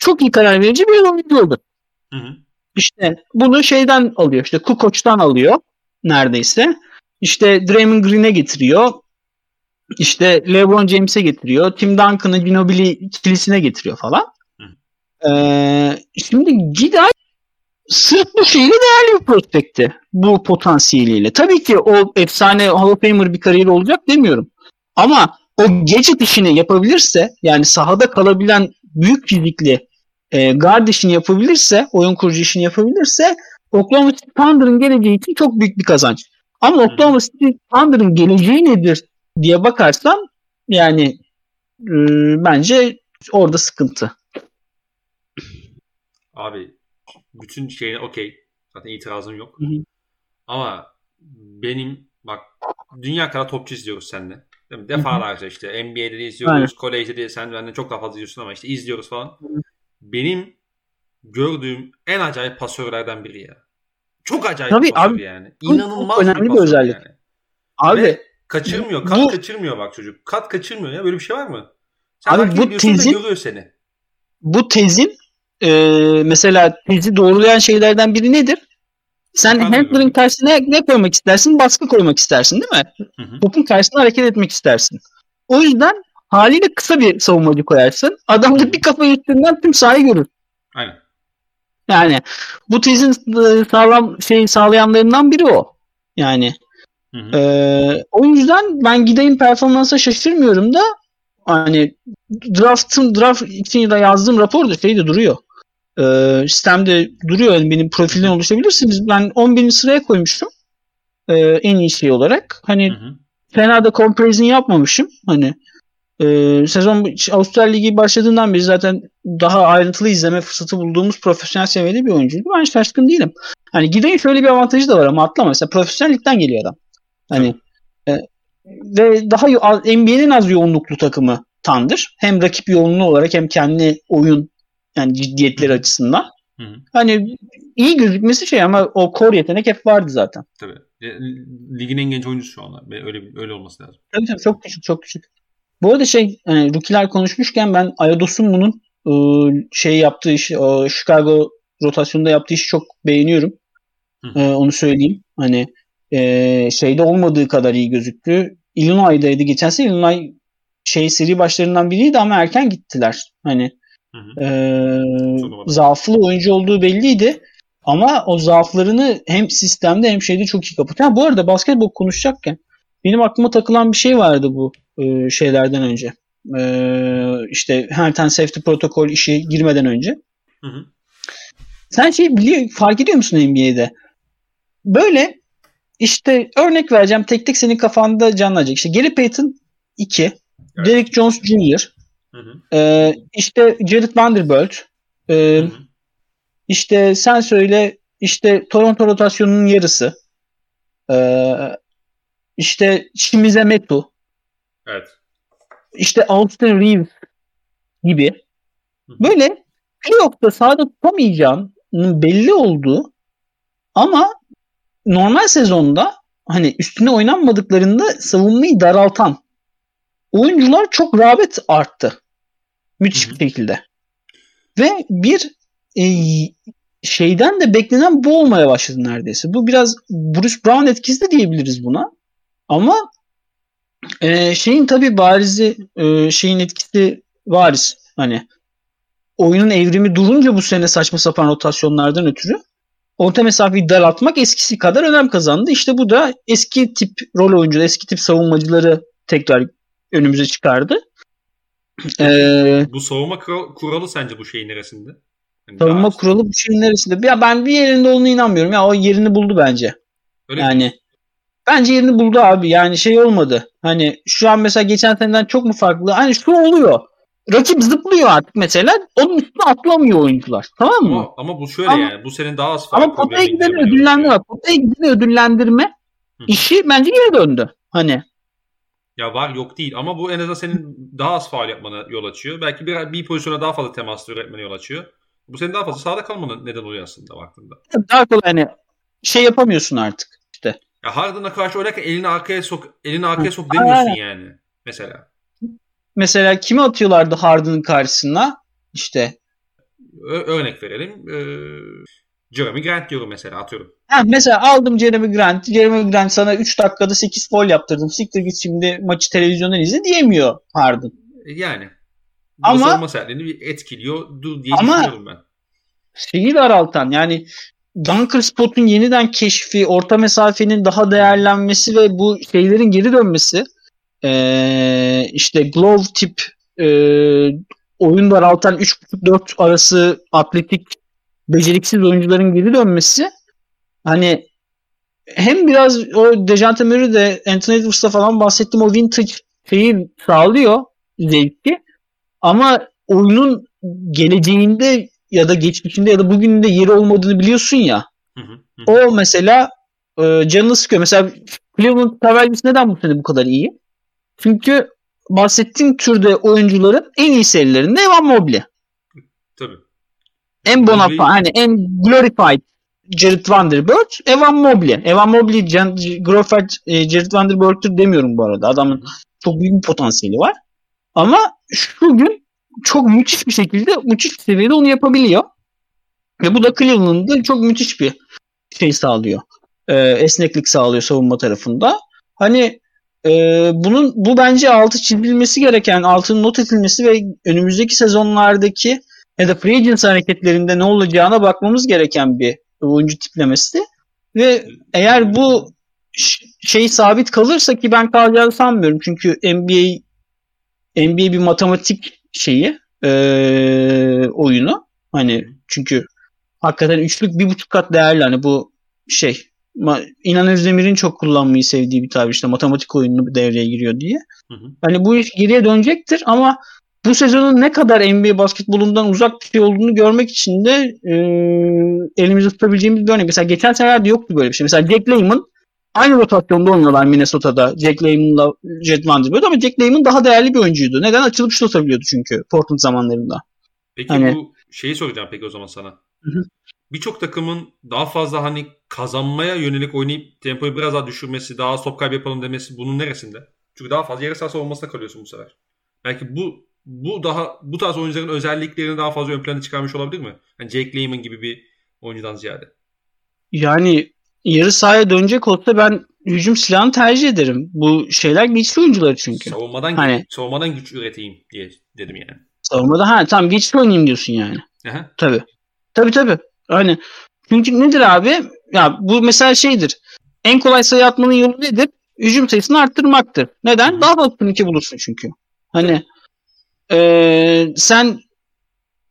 Speaker 2: çok iyi karar verici bir oyuncu oldu. Hı hı. İşte bunu şeyden alıyor. İşte Kukoc'tan alıyor neredeyse. İşte Draymond Green'e getiriyor. işte LeBron James'e getiriyor. Tim Duncan'ı Ginobili ikilisine getiriyor falan. Ee, şimdi Giday sırf bu şeyle değerli bir prospekti. Bu potansiyeliyle. Tabii ki o efsane Hall of Famer bir kariyer olacak demiyorum. Ama o gadget işini yapabilirse yani sahada kalabilen büyük fizikli e, guard işini yapabilirse, oyun kurucu işini yapabilirse Oklahoma City Thunder'ın geleceği için çok büyük bir kazanç. Ama Oklahoma City Thunder'ın geleceği nedir diye bakarsan yani e, bence orada sıkıntı.
Speaker 1: Abi bütün şeyine okey. Zaten itirazım yok. Hı hı. Ama benim bak dünya kadar topçu izliyoruz seninle. Değil mi? Defalarca işte NBA'de de izliyoruz, kolejde de sen benden çok daha fazla izliyorsun ama işte izliyoruz falan. Hı hı. Benim gördüğüm en acayip pasörlerden biri ya. Çok acayip Tabii pasör abi, yani. İnanılmaz çok önemli bir, bir özellik. Yani. Abi Ve kaçırmıyor. Kat bu, kaçırmıyor bak çocuk. Kat kaçırmıyor ya. Böyle bir şey var mı? Sen abi bu tezin, görüyor seni.
Speaker 2: Bu tezin e, mesela tezi doğrulayan şeylerden biri nedir? Sen handler'ın karşısına ne koymak istersin? Baskı koymak istersin değil mi? Hı hı. Topun karşısına hareket etmek istersin. O yüzden haliyle kısa bir savunmacı koyarsın. Adam da bir kafa üstünden tüm sahayı görür.
Speaker 1: Aynen.
Speaker 2: Yani bu tezin e, sağlam şey sağlayanlarından biri o. Yani hı hı. E, o yüzden ben gideyim performansa şaşırmıyorum da hani draft'ın draft için de yazdığım rapor da şeyde duruyor. E, sistemde duruyor. Yani benim profilden oluşabilirsiniz. Ben 10 bin sıraya koymuştum. E, en iyi şey olarak. Hani hı hı. fena da comparison yapmamışım. Hani e, sezon Avustralya Ligi başladığından beri zaten daha ayrıntılı izleme fırsatı bulduğumuz profesyonel seviyede bir oyuncuydu. Ben şaşkın değilim. Hani Gidey'in şöyle bir avantajı da var ama atlama. Mesela profesyonellikten geliyor adam. Hani e, ve daha NBA'nin az yoğunluklu takımı Tandır. Hem rakip yoğunluğu olarak hem kendi oyun yani ciddiyetleri açısından. Hı. Hani iyi gözükmesi şey ama o core yetenek hep vardı zaten.
Speaker 1: Tabii. E, ligin en genç oyuncusu şu anda. Öyle öyle olması lazım.
Speaker 2: Tabii tabii çok küçük çok küçük. Bu arada şey hani rookie'ler konuşmuşken ben Ayados'un bunun e, şey yaptığı iş o Chicago rotasyonunda yaptığı işi çok beğeniyorum. Hı. E, onu söyleyeyim. Hani e, şeyde olmadığı kadar iyi gözüktü. Illinois'daydı geçen sene. Illinois şey seri başlarından biriydi ama erken gittiler. Hani hı hı. E, zaaflı oyuncu olduğu belliydi. Ama o zaaflarını hem sistemde hem şeyde çok iyi kapatıyor. bu arada basketbol konuşacakken benim aklıma takılan bir şey vardı bu e, şeylerden önce. E, işte and Safety protokol işi girmeden önce. Hı hı. Sen şey biliyor, fark ediyor musun NBA'de? Böyle işte örnek vereceğim tek tek senin kafanda canlanacak. İşte Gary Payton 2, evet. Derek Jones Jr., hı hı. E, işte Jared Vanderbilt, e, hı hı. işte sen söyle işte Toronto rotasyonunun yarısı, e, işte Shimize Metu,
Speaker 1: evet.
Speaker 2: işte Austin Reeves gibi böyle playoff'ta sahada tutamayacağının belli olduğu ama normal sezonda hani üstüne oynanmadıklarında savunmayı daraltan oyuncular çok rağbet arttı. Müthiş bir şekilde. Ve bir e, şeyden de beklenen bu olmaya başladı neredeyse. Bu biraz Bruce Brown etkisi de diyebiliriz buna. Ama e, şeyin tabii barizi e, şeyin etkisi variz. Hani oyunun evrimi durunca bu sene saçma sapan rotasyonlardan ötürü orta mesafeyi daraltmak eskisi kadar önem kazandı. İşte bu da eski tip rol oyuncuları, eski tip savunmacıları tekrar önümüze çıkardı.
Speaker 1: Ee, bu savunma kuralı sence bu şeyin neresinde?
Speaker 2: Yani savunma kuralı bu şeyin neresinde? Ya ben bir yerinde olduğunu inanmıyorum. Ya o yerini buldu bence. Öyle yani mi? Bence yerini buldu abi. Yani şey olmadı. Hani şu an mesela geçen seneden çok mu farklı? Hani şu oluyor. Rakip zıplıyor artık mesela. Onun üstüne atlamıyor oyuncular. Tamam mı?
Speaker 1: Ama, ama bu şöyle ama, yani. Bu senin daha az
Speaker 2: Ama potaya gideni ödüllendirme. Potaya gideni ödüllendirme Hı. işi bence geri döndü. Hani
Speaker 1: ya var yok değil ama bu en azından senin daha az faal yapmana yol açıyor. Belki bir, bir pozisyona daha fazla temas üretmene yol açıyor. Bu senin daha fazla sahada kalmana neden oluyor aslında baktığında.
Speaker 2: Daha kolay hani şey yapamıyorsun artık işte.
Speaker 1: Ya Harden'a karşı oynarken elini arkaya sok, elini arkaya sok demiyorsun yani mesela.
Speaker 2: Mesela kimi atıyorlardı Harden'ın karşısına? İşte
Speaker 1: Ö- örnek verelim. Ee, Jeremy Grant diyorum mesela atıyorum.
Speaker 2: Ha, mesela aldım Jeremy Grant. Jeremy Grant sana 3 dakikada 8 foul yaptırdım. Siktir git şimdi maçı televizyondan izle diyemiyor Harden.
Speaker 1: E, yani.
Speaker 2: Ama-
Speaker 1: savunma sertliğini etkiliyor dur diye
Speaker 2: Ama-
Speaker 1: düşünüyorum ben.
Speaker 2: Şeyi daraltan yani Dunker Spot'un yeniden keşfi, orta mesafenin daha değerlenmesi ve bu şeylerin geri dönmesi ee, işte glove tip ee, oyun daraltan 3.5-4 arası atletik beceriksiz oyuncuların geri dönmesi hani hem biraz o Dejante Murray de Anthony Edwards'ta falan bahsettiğim o vintage şeyi sağlıyor zevki ama oyunun geleceğinde ya da geçmişinde ya da bugününde yeri olmadığını biliyorsun ya.
Speaker 1: Hı hı, hı.
Speaker 2: O mesela e, canını sıkıyor. Mesela Cleveland Cavaliers neden bu sene bu kadar iyi? Çünkü bahsettiğim türde oyuncuların en iyi serilerinde Evan Mobley.
Speaker 1: Tabii.
Speaker 2: En bona
Speaker 1: Mobley-
Speaker 2: hani en glorified Jared Vanderbilt, Evan Mobley. Evan Mobley, Jan- glorified e, Jared Vanderbilt'tir demiyorum bu arada. Adamın çok büyük bir potansiyeli var. Ama şu gün çok müthiş bir şekilde, müthiş seviyede onu yapabiliyor. Ve bu da Cleveland'da çok müthiş bir şey sağlıyor. Ee, esneklik sağlıyor savunma tarafında. Hani e, bunun bu bence altı çizilmesi gereken, altının not edilmesi ve önümüzdeki sezonlardaki ya da free agency hareketlerinde ne olacağına bakmamız gereken bir oyuncu tiplemesi. Ve eğer bu şey sabit kalırsa ki ben kalacağını sanmıyorum. Çünkü NBA NBA bir matematik şeyi eee, oyunu. Hani çünkü hakikaten üçlük bir buçuk kat değerli. Hani bu şey İnan Özdemir'in çok kullanmayı sevdiği bir tabir işte matematik oyunu devreye giriyor diye.
Speaker 1: Hı hı.
Speaker 2: Hani bu iş geriye dönecektir ama bu sezonun ne kadar NBA basketbolundan uzak bir şey olduğunu görmek için de e, elimizde tutabileceğimiz bir örnek. Mesela geçen senelerde yoktu böyle bir şey. Mesela Jack Layman aynı rotasyonda oynuyorlar Minnesota'da. Jack Layman'la Jet Vanderbilt ama Jack Layman daha değerli bir oyuncuydu. Neden? Açılıp şut atabiliyordu çünkü Portland zamanlarında.
Speaker 1: Peki
Speaker 2: Hani-
Speaker 1: bu şeyi soracağım peki o zaman sana. Birçok takımın daha fazla hani kazanmaya yönelik oynayıp tempoyu biraz daha düşürmesi, daha az top kaybı yapalım demesi bunun neresinde? Çünkü daha fazla yarı saha savunmasına kalıyorsun bu sefer. Belki bu bu daha bu tarz oyuncuların özelliklerini daha fazla ön plana çıkarmış olabilir mi? Yani Jake Layman gibi bir oyuncudan ziyade.
Speaker 2: Yani yarı sahaya dönecek olsa ben hücum silahını tercih ederim. Bu şeyler güçlü oyuncular çünkü.
Speaker 1: Savunmadan
Speaker 2: Hani-
Speaker 1: güç, savunmadan güç üreteyim diye dedim yani.
Speaker 2: Savunmada ha tamam geçiş oynayayım diyorsun yani.
Speaker 1: Aha.
Speaker 2: Tabii. Tabii tabii. Hani çünkü nedir abi? Ya bu mesela şeydir. En kolay sayı atmanın yolu nedir? Hücum sayısını arttırmaktır. Neden?
Speaker 1: Hı.
Speaker 2: Daha fazla turnike bulursun çünkü. Hani eee, sen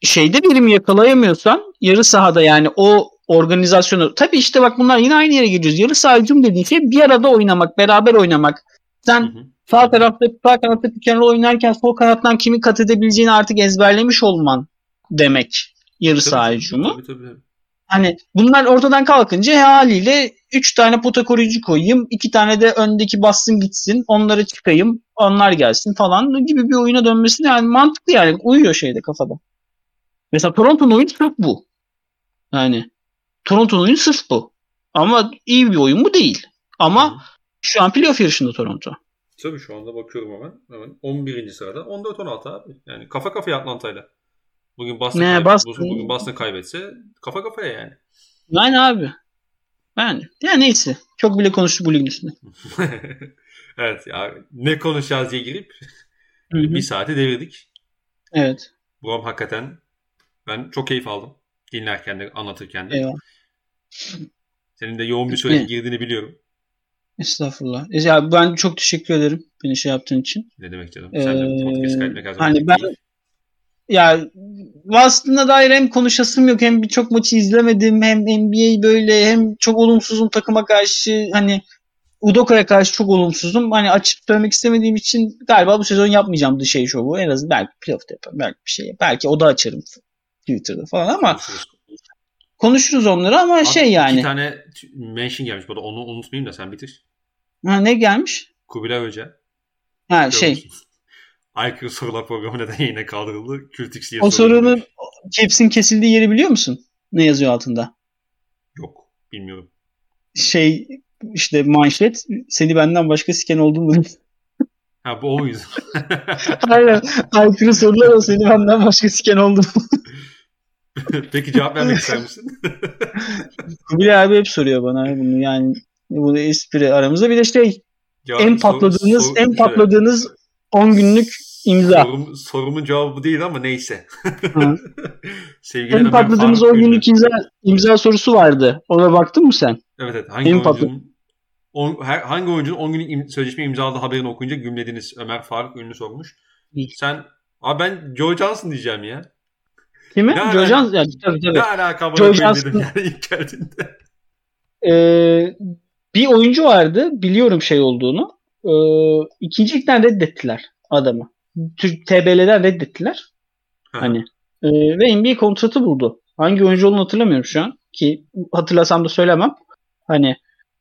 Speaker 2: şeyde birimi yakalayamıyorsan yarı sahada yani o organizasyonu tabii işte bak bunlar yine aynı yere geliyoruz. Yarı saha hücum dediğin şey bir arada oynamak, beraber oynamak. Sen
Speaker 1: Hı hı.
Speaker 2: sağ tarafta sağ kanatta roll oynarken sol kanattan kimi kat edebileceğini artık ezberlemiş olman demek yarı saha hücumu.
Speaker 1: Tabii tabii.
Speaker 2: Hani bunlar ortadan kalkınca haliyle 3 tane pota koruyucu koyayım. 2 tane de öndeki bassın gitsin. Onları çıkayım. Onlar gelsin falan gibi bir oyuna dönmesi yani mantıklı yani. Uyuyor şeyde kafada. Mesela Toronto'nun oyunu sırf bu. Yani Toronto'nun oyunu sırf bu. Ama iyi bir oyun mu değil. Ama
Speaker 1: Hı
Speaker 2: şu an playoff yarışında Toronto.
Speaker 1: Tabii şu anda bakıyorum hemen. hemen 11. sırada. 14-16 abi. Yani kafa kafaya Atlanta'yla. Bugün Boston,
Speaker 2: Ne, Boston-
Speaker 1: bugün Boston kaybetse kafa kafaya yani.
Speaker 2: Yani abi. Yani. Ya neyse. Çok bile konuştuk bu ligin üstünde.
Speaker 1: evet ya ne konuşacağız diye girip bir saati devirdik.
Speaker 2: Evet.
Speaker 1: Bu an hakikaten ben çok keyif aldım. Dinlerken de anlatırken de.
Speaker 2: Eyvallah.
Speaker 1: Senin de yoğun bir sürece girdiğini biliyorum.
Speaker 2: Estağfurullah. E, Ya ben çok teşekkür ederim beni şey yaptığın için.
Speaker 1: Ne demek canım.
Speaker 2: Ee,
Speaker 1: Sen de podcast kaydetmek zaman
Speaker 2: hani ben-. Ya Boston'a dair hem konuşasım yok hem birçok maçı izlemedim hem NBA böyle hem çok olumsuzum takıma karşı hani Udoka'ya karşı çok olumsuzum. Hani açıp söylemek istemediğim için galiba bu sezon yapmayacağım şey şovu. En azından belki playoff'ta yaparım. Belki bir şey. Belki oda açarım Twitter'da falan ama
Speaker 1: Konuşuruz.
Speaker 2: konuşuruz onları ama
Speaker 1: Abi,
Speaker 2: şey
Speaker 1: İki
Speaker 2: yani.
Speaker 1: tane t- mention gelmiş burada. Onu unutmayayım da sen bitir.
Speaker 2: Ha, ne gelmiş?
Speaker 1: Kubilay Hoca.
Speaker 2: Ha şey.
Speaker 1: Görmüşsünüz. IQ sorular programı neden yine kaldırıldı? Kültix diye
Speaker 2: O
Speaker 1: soruyor.
Speaker 2: sorunun caps'in kesildiği yeri biliyor musun? Ne yazıyor altında?
Speaker 1: Yok. Bilmiyorum.
Speaker 2: Şey işte manşet seni benden başka siken olduğunu
Speaker 1: Ha bu o muydu?
Speaker 2: Aynen. Aykırı sorular o seni benden başka siken oldu.
Speaker 1: Peki cevap vermek ister misin?
Speaker 2: Kubilay abi hep soruyor bana bunu yani bu espri aramızda bir de şey cevap, en patladığınız sor, en patladığınız 10 günlük imza.
Speaker 1: Sorum, sorumun cevabı değil ama neyse.
Speaker 2: Sevgili en patladığımız 10 günlük imza, imza sorusu vardı. Ona baktın mı sen?
Speaker 1: Evet evet. Hangi en oyuncunun, on, her, hangi oyuncunun 10 günlük im, sözleşme imzaladığı haberini okuyunca gümlediniz? Ömer Faruk ünlü sormuş. Sen Abi ben Joe Johnson diyeceğim ya.
Speaker 2: Kimi? Ne Joe Johnson. Yani, tabii, tabii.
Speaker 1: Ne alaka Joe Johnson. Yani ilk geldiğinde.
Speaker 2: Ee, bir oyuncu vardı. Biliyorum şey olduğunu. Ee, ikinci ligden reddettiler adamı. TBL'den reddettiler. Aha. Hani e, ve NBA kontratı buldu. Hangi oyuncu olduğunu hatırlamıyorum şu an ki hatırlasam da söylemem. Hani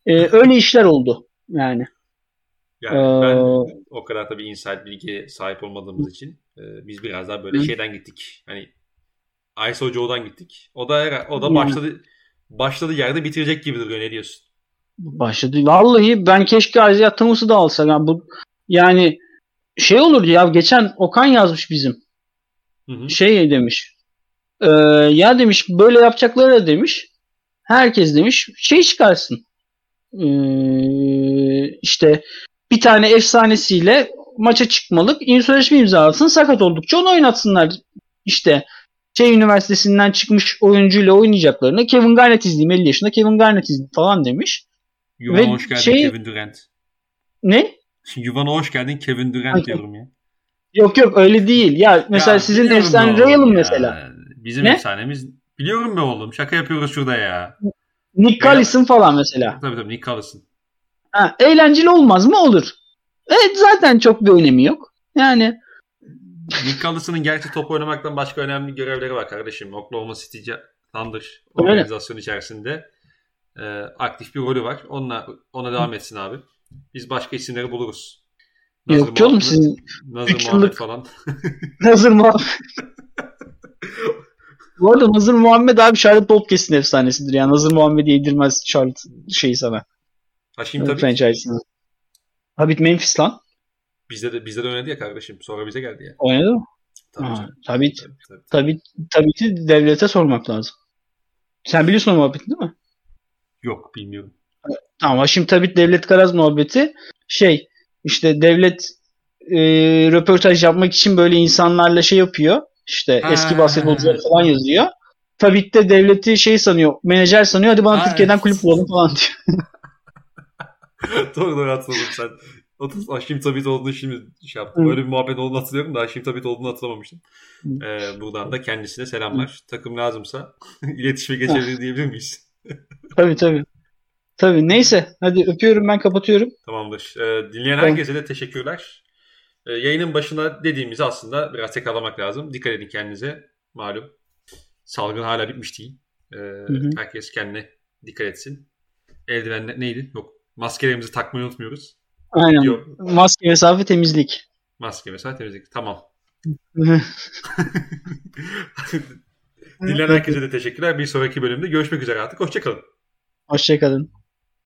Speaker 2: e, öyle işler oldu yani.
Speaker 1: Yani ee, ben o kadar tabii insight bilgiye sahip olmadığımız için e, biz biraz daha böyle şeyden gittik. Hani ISO Joe'dan gittik. O da o da başladı başladı yerde bitirecek gibi duruyor. Ne diyorsun?
Speaker 2: Başladı. Vallahi ben keşke Isaiah Thomas'ı da alsa. Yani bu yani şey olur ya geçen Okan yazmış bizim. Hı hı. Şey demiş. E, ya demiş böyle yapacakları demiş. Herkes demiş şey çıkarsın. E, işte bir tane efsanesiyle maça çıkmalık sözleşme imzalasın sakat oldukça onu oynatsınlar. İşte şey üniversitesinden çıkmış oyuncuyla oynayacaklarını Kevin Garnett izleyeyim 50 yaşında Kevin Garnett izleyeyim falan demiş.
Speaker 1: Yuvan hoş geldin şey... Kevin Durant.
Speaker 2: Ne?
Speaker 1: Yuvan'a hoş geldin Kevin Durant diyorum ya.
Speaker 2: Yok yok öyle değil. Ya mesela ya, sizin efsane Rayal'ın mesela.
Speaker 1: Bizim ne? efsanemiz biliyorum be oğlum. Şaka yapıyoruz şurada ya.
Speaker 2: Nick Collison falan mesela.
Speaker 1: Tabii tabii Nick Collison.
Speaker 2: Ha, eğlenceli olmaz mı? Olur. Evet zaten çok bir önemi yok. Yani
Speaker 1: Nick Collison'ın gerçi top oynamaktan başka önemli görevleri var kardeşim. Oklahoma City Thunder organizasyonu içerisinde e, aktif bir rolü var. Onunla, ona devam etsin abi. Biz başka isimleri buluruz.
Speaker 2: Nazır Yok canım sizin
Speaker 1: Nazır Muhammed falan.
Speaker 2: Nazır Muhammed. Bu arada Nazır Muhammed abi Charlotte Bobcats'in efsanesidir. Yani Nazır Muhammed'i yedirmez Charlotte şeyi sana.
Speaker 1: Haşim tabii.
Speaker 2: Franchise'ını. Habit Memphis lan.
Speaker 1: Bizde de bizde de oynadı ya kardeşim. Sonra bize geldi ya.
Speaker 2: Oynadı mı? Tabii, tabii, tabii, tabii, tabii, tabii ki devlete sormak lazım. Sen biliyorsun o muhabbeti değil mi?
Speaker 1: Yok bilmiyorum.
Speaker 2: Tamam Haşim Tabit Devlet Karaz muhabbeti şey işte devlet e, röportaj yapmak için böyle insanlarla şey yapıyor. İşte ha, eski basketbolcular falan yazıyor. Tabit de devleti şey sanıyor, menajer sanıyor. Hadi bana ha, Türkiye'den kulüp bulalım falan diyor.
Speaker 1: doğru doğru hatırladım sen. Haşim Tabit olduğunu şimdi şey yaptım. Böyle bir muhabbet olduğunu hatırlıyorum da Haşim Tabit olduğunu hatırlamamıştım. Ee, buradan da kendisine selamlar. Takım lazımsa iletişime geçebilir diyebilir miyiz?
Speaker 2: tabii tabii. Tabii neyse hadi öpüyorum ben kapatıyorum.
Speaker 1: Tamamdır. Ee, dinleyen herkese de teşekkürler. Ee, yayının başında dediğimizi aslında biraz tekrarlamak lazım. Dikkat edin kendinize. Malum salgın hala bitmiş değil. Ee, hı hı. Herkes kendine dikkat etsin. Eldiven neydi? Yok. Maskelerimizi takmayı unutmuyoruz.
Speaker 2: Aynen. Yok. Maske, mesafe, temizlik.
Speaker 1: Maske, mesafe, temizlik. Tamam. Dinleyen herkese de teşekkürler. Bir sonraki bölümde görüşmek üzere artık. Hoşçakalın.
Speaker 2: Hoşçakalın.